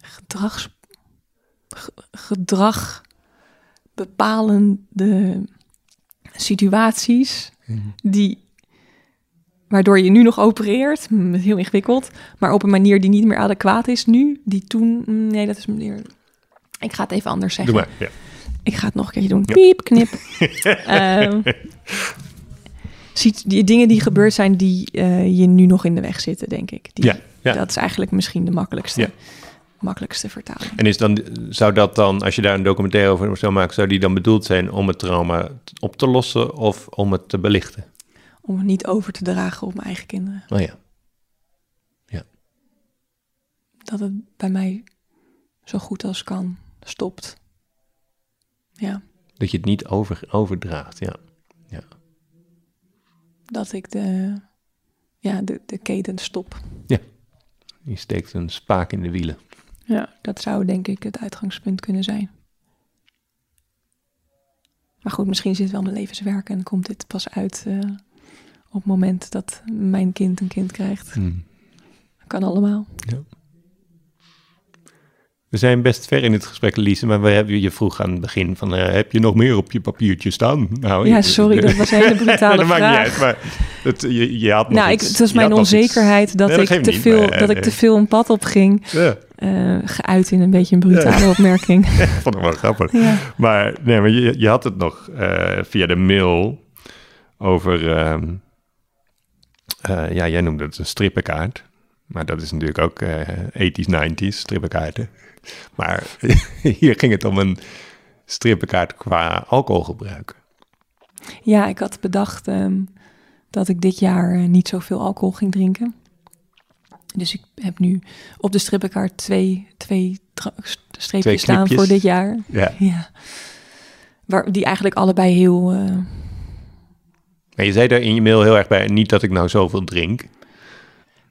gedrags, ge- gedrag bepalende situaties die waardoor je nu nog opereert, hm, heel ingewikkeld, maar op een manier die niet meer adequaat is nu, die toen, hm, nee, dat is meer. Ik ga het even anders zeggen. Doe maar, ja. Ik ga het nog een keertje doen. Ja. Piep, knip. *laughs* Ehm, ziet die dingen die gebeurd zijn die eh, je nu nog in de weg zitten, denk ik. Die, Ja, ja. Dat is eigenlijk misschien de makkelijkste, Ja. Makkelijkste vertaling. En is dan, zou dat dan, als je daar een documentaire over zou maken, zou die dan bedoeld zijn om het trauma op te lossen of om het te belichten? Om het niet over te dragen op mijn eigen kinderen. Oh ja. Dat het bij mij zo goed als kan stopt. Ja, Dat je het niet over, overdraagt, ja. dat ik de, ja, de, de keten stop. Je steekt een spaak in de wielen. Ja, dat zou denk ik het uitgangspunt kunnen zijn. Maar goed, misschien zit wel mijn levenswerk en komt dit pas uit eh, op het moment dat mijn kind een kind krijgt. Hmm. Kan allemaal. We zijn best ver in het gesprek, Lise, maar we hebben je vroeg aan het begin van, eh, heb je nog meer op je papiertje staan? Nou, Ja, sorry, dat was een hele *laughs* brutale dat vraag. maakt niet uit, maar het, je, je had nog nou, ik, het was mijn onzekerheid dat, Nee, dat ik, te niet, veel, maar, dat ik eh, te veel een pad op ging. Ja, eh, geuit in een beetje een brutale opmerking. *laughs* ik vond het wel grappig. Ja. Maar, nee, maar je, je had het nog eh, via de mail over... ehm, eh, ja, jij noemde het een strippenkaart. Maar dat is natuurlijk ook eh 80s, 90s strippenkaarten. Maar *laughs* hier ging het om een strippenkaart qua alcoholgebruik? Ja, ik had bedacht ehm, dat ik dit jaar niet zoveel alcohol ging drinken. Dus ik heb nu op de strippenkaart twee, twee streepjes staan voor dit jaar. Ja. ja. Waar, die eigenlijk allebei heel... Uh... Maar je zei daar in je mail heel erg bij, niet dat ik nou zoveel drink.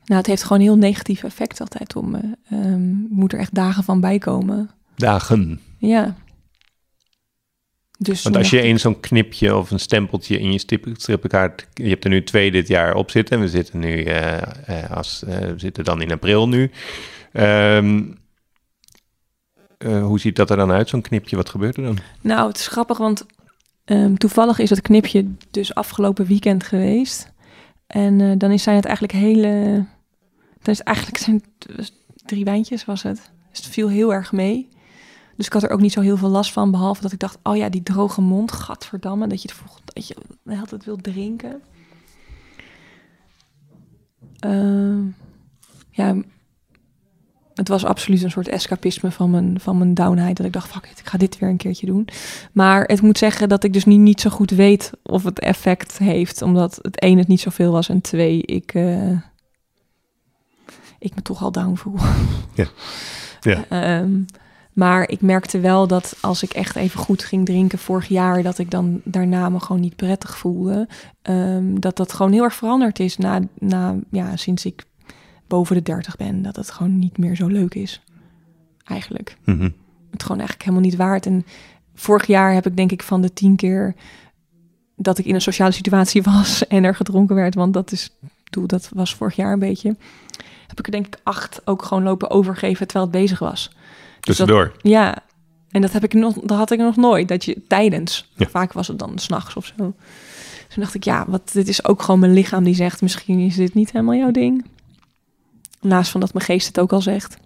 Nou, het heeft gewoon een heel negatief effect altijd om me. Um, moet er echt dagen van bijkomen. Dagen? Ja. Dus Want als je één zo'n knipje of een stempeltje in je strippenkaart... Je hebt er nu twee dit jaar op zitten. En we zitten nu, uh, uh, als, uh, we zitten dan in april nu. Um, hoe ziet dat er dan uit, zo'n knipje? Wat gebeurt er dan? Nou, het is grappig, want um, toevallig is dat knipje dus afgelopen weekend geweest. En dan is, zijn het eigenlijk hele... Dan is eigenlijk zijn drie wijntjes was het. Dus het viel heel erg mee. Dus ik had er ook niet zo heel veel last van, behalve dat ik dacht, oh ja, die droge mond, gadverdamme, dat je het volgende, dat je altijd wil drinken. Uh, ja, het was absoluut een soort escapisme van mijn, van mijn downheid. Dat ik dacht, fuck it, ik ga dit weer een keertje doen. Maar het moet zeggen dat ik dus niet, niet zo goed weet of het effect heeft. Omdat het één het niet zoveel was en twee ik, uh, ik me toch al down voel. Ja. ja. Um, maar ik merkte wel dat als ik echt even goed ging drinken vorig jaar, dat ik dan daarna me gewoon niet prettig voelde. Um, dat dat gewoon heel erg veranderd is na, na, ja, sinds ik boven de 30 ben. Dat het gewoon niet meer zo leuk is. Eigenlijk. Mm -hmm. Het gewoon eigenlijk helemaal niet waard. En vorig jaar heb ik denk ik van de tien keer dat ik in een sociale situatie *laughs* was en er gedronken werd, want dat is, doe, dat was vorig jaar een beetje. Heb ik er denk ik acht ook gewoon lopen overgeven terwijl het bezig was. Dus Tussendoor. ja, en dat, heb ik nog, dat had ik nog nooit. Dat je tijdens, vaak was het dan s'nachts of zo. Dus toen dacht ik, ja, wat, dit is ook gewoon mijn lichaam die zegt... misschien is dit niet helemaal jouw ding. Naast van dat mijn geest het ook al zegt.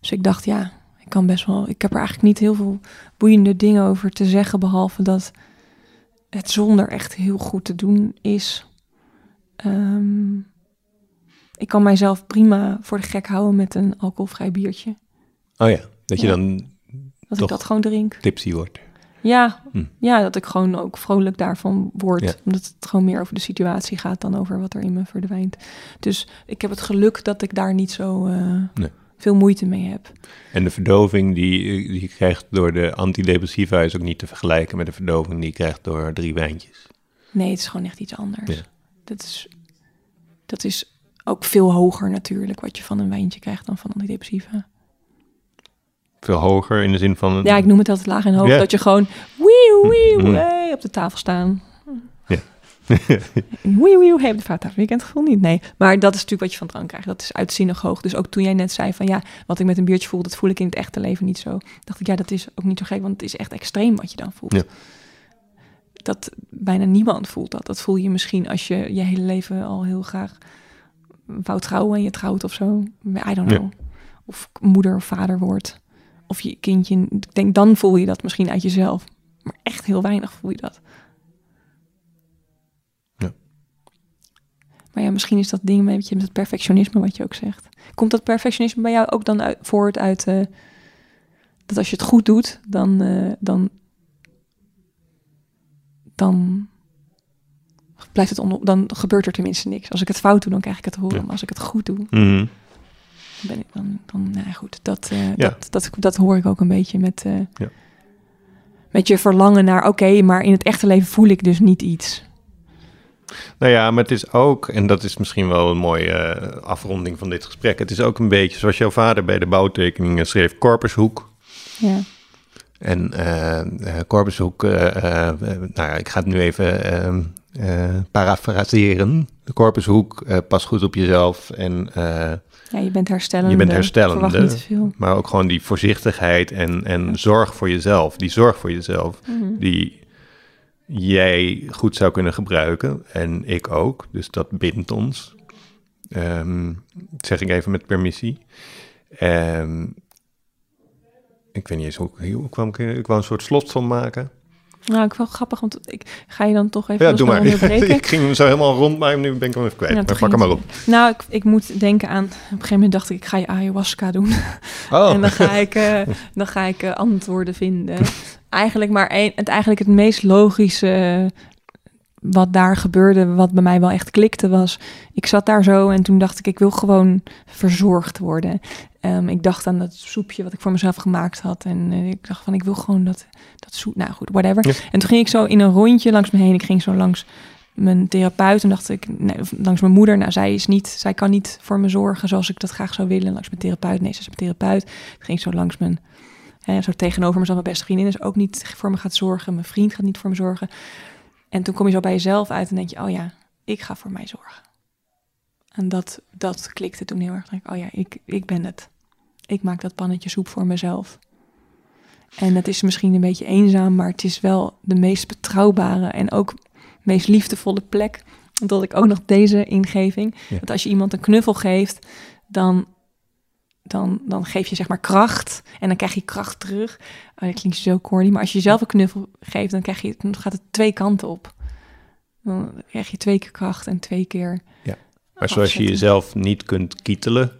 Dus ik dacht, ja, ik kan best wel... Ik heb er eigenlijk niet heel veel boeiende dingen over te zeggen... behalve dat het zonder echt heel goed te doen is. Um, ik kan mijzelf prima voor de gek houden met een alcoholvrij biertje. Oh ja, dat je dan dat ik dat gewoon drink. Tipsy wordt. Ja, hm. ja, dat ik gewoon ook vrolijk daarvan word. Omdat het gewoon meer over de situatie gaat dan over wat er in me verdwijnt. Dus ik heb het geluk dat ik daar niet zo uh, nee. veel moeite mee heb. En de verdoving die, die je krijgt door de antidepressiva is ook niet te vergelijken met de verdoving die je krijgt door drie wijntjes. Nee, het is gewoon echt iets anders. Ja. Dat, is, dat is ook veel hoger natuurlijk wat je van een wijntje krijgt dan van antidepressiva. Veel hoger in de zin van... Ja, ik noem het altijd laag en hoog. Dat je gewoon wieuw, wieuw, mm. hey, op de tafel staan. Ja. *laughs* wieuw, wieuw, hey, op de vaartafel. Je kent het gevoel niet, nee. Maar dat is natuurlijk wat je van drank krijgt. Dat is uitzinnig hoog. Dus ook toen jij net zei van ja, wat ik met een biertje voel, dat voel ik in het echte leven niet zo. Dacht ik, ja, dat is ook niet zo gek, want het is echt extreem wat je dan voelt. Ja. Dat bijna niemand voelt dat. Dat voel je misschien als je je hele leven al heel graag wou trouwen en je trouwt of zo. I don't know. Of moeder of vader wordt. Of je kindje. Ik denk, dan voel je dat misschien uit jezelf. Maar echt heel weinig voel je dat. Ja. Maar ja, misschien is dat ding een beetje met het perfectionisme wat je ook zegt. Komt dat perfectionisme bij jou ook dan uit, voort uit... Uh, dat als je het goed doet, dan... Uh, dan dan blijft het onder, dan gebeurt er tenminste niks. Als ik het fout doe, dan krijg ik het horen. Maar als ik het goed doe, mm ben ik dan, dan nou goed. Dat, uh, ja. dat, dat, dat, hoor ik ook een beetje met, uh, ja. met je verlangen naar, oké, maar in het echte leven voel ik dus niet iets. Nou ja, maar het is ook, en dat is misschien wel een mooie uh, afronding van dit gesprek. Het is ook een beetje zoals jouw vader bij de bouwtekeningen schreef, korpushoek. Ja. En korpushoek, nou ja, ik ga het nu even ehm, parafraseren. De corpushoek, uh, pas goed op jezelf en... Ja, je bent herstellende. Je bent herstellende, maar ook gewoon die voorzichtigheid en, en zorg voor jezelf. Die zorg voor jezelf, mm die jij goed zou kunnen gebruiken en ik ook. Dus dat bindt ons. Um, zeg ik even met permissie. Um, ik weet niet eens hoe, hoe kwam ik... Ik wou een soort slot van maken. Nou, ik wel grappig, want ik ga je dan toch even Ja, doe maar. *laughs* ik ging hem zo helemaal rond, maar nu ben ik hem even kwijt. Ja, maar pak hem maar op. Nou, ik, ik moet denken aan... Op een gegeven moment dacht ik, ik ga je ayahuasca doen. *laughs* Oh, En dan ga ik, eh, dan ga ik eh, antwoorden vinden. *laughs* Eigenlijk maar één, het, eigenlijk het meest logische wat daar gebeurde, wat bij mij wel echt klikte, was... Ik zat daar zo en toen dacht ik, ik wil gewoon verzorgd worden. Ehm, ik dacht aan dat soepje wat ik voor mezelf gemaakt had. En eh, ik dacht van, ik wil gewoon dat, dat soep... Nou goed, whatever. Ja. En toen ging ik zo in een rondje langs me heen. Ik ging zo langs mijn therapeut en dacht ik, nee, langs mijn moeder. Nou, zij is niet, zij kan niet voor me zorgen zoals ik dat graag zou willen. Langs mijn therapeut, nee, ze is mijn therapeut. Ik ging zo langs mijn, hè, zo tegenover me zat mijn beste vriendin, is ook niet voor me gaat zorgen. Mijn vriend gaat niet voor me zorgen. En toen kom je zo bij jezelf uit en denk je, oh ja, ik ga voor mij zorgen. En dat, dat klikte toen heel erg. Denk ik, oh ja, ik, ik ben het. Ik maak dat pannetje soep voor mezelf. En het is misschien een beetje eenzaam, maar het is wel de meest betrouwbare en ook meest liefdevolle plek. Dat ik ook nog deze ingeving. Ja. Dat als je iemand een knuffel geeft, dan, dan, dan geef je zeg maar kracht. En dan krijg je kracht terug. Oh, dat klinkt zo corny. Maar als je jezelf een knuffel geeft, dan, krijg je, dan gaat het twee kanten op. Dan krijg je twee keer kracht en twee keer... maar zoals je jezelf niet kunt kietelen,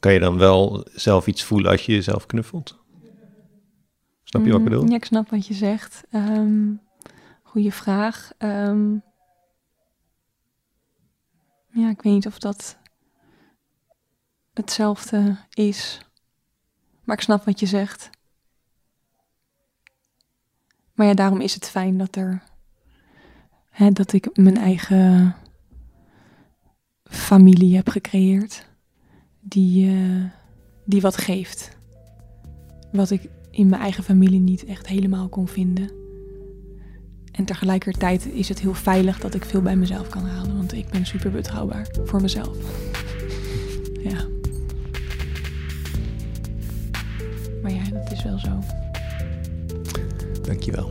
kan je dan wel zelf iets voelen als je jezelf knuffelt? Snap je wat ik Mm, bedoel? Ja, ik snap wat je zegt. Ehm goeie vraag. Ehm, ja, ik weet niet of dat hetzelfde is. Maar ik snap wat je zegt. Maar ja, daarom is het fijn dat er... Hè, dat ik mijn eigen familie heb gecreëerd. Die, eh, die wat geeft. Wat ik in mijn eigen familie niet echt helemaal kon vinden. En tegelijkertijd is het heel veilig dat ik veel bij mezelf kan halen. Want ik ben super betrouwbaar voor mezelf. Ja. Maar ja, dat is wel zo. Dankjewel.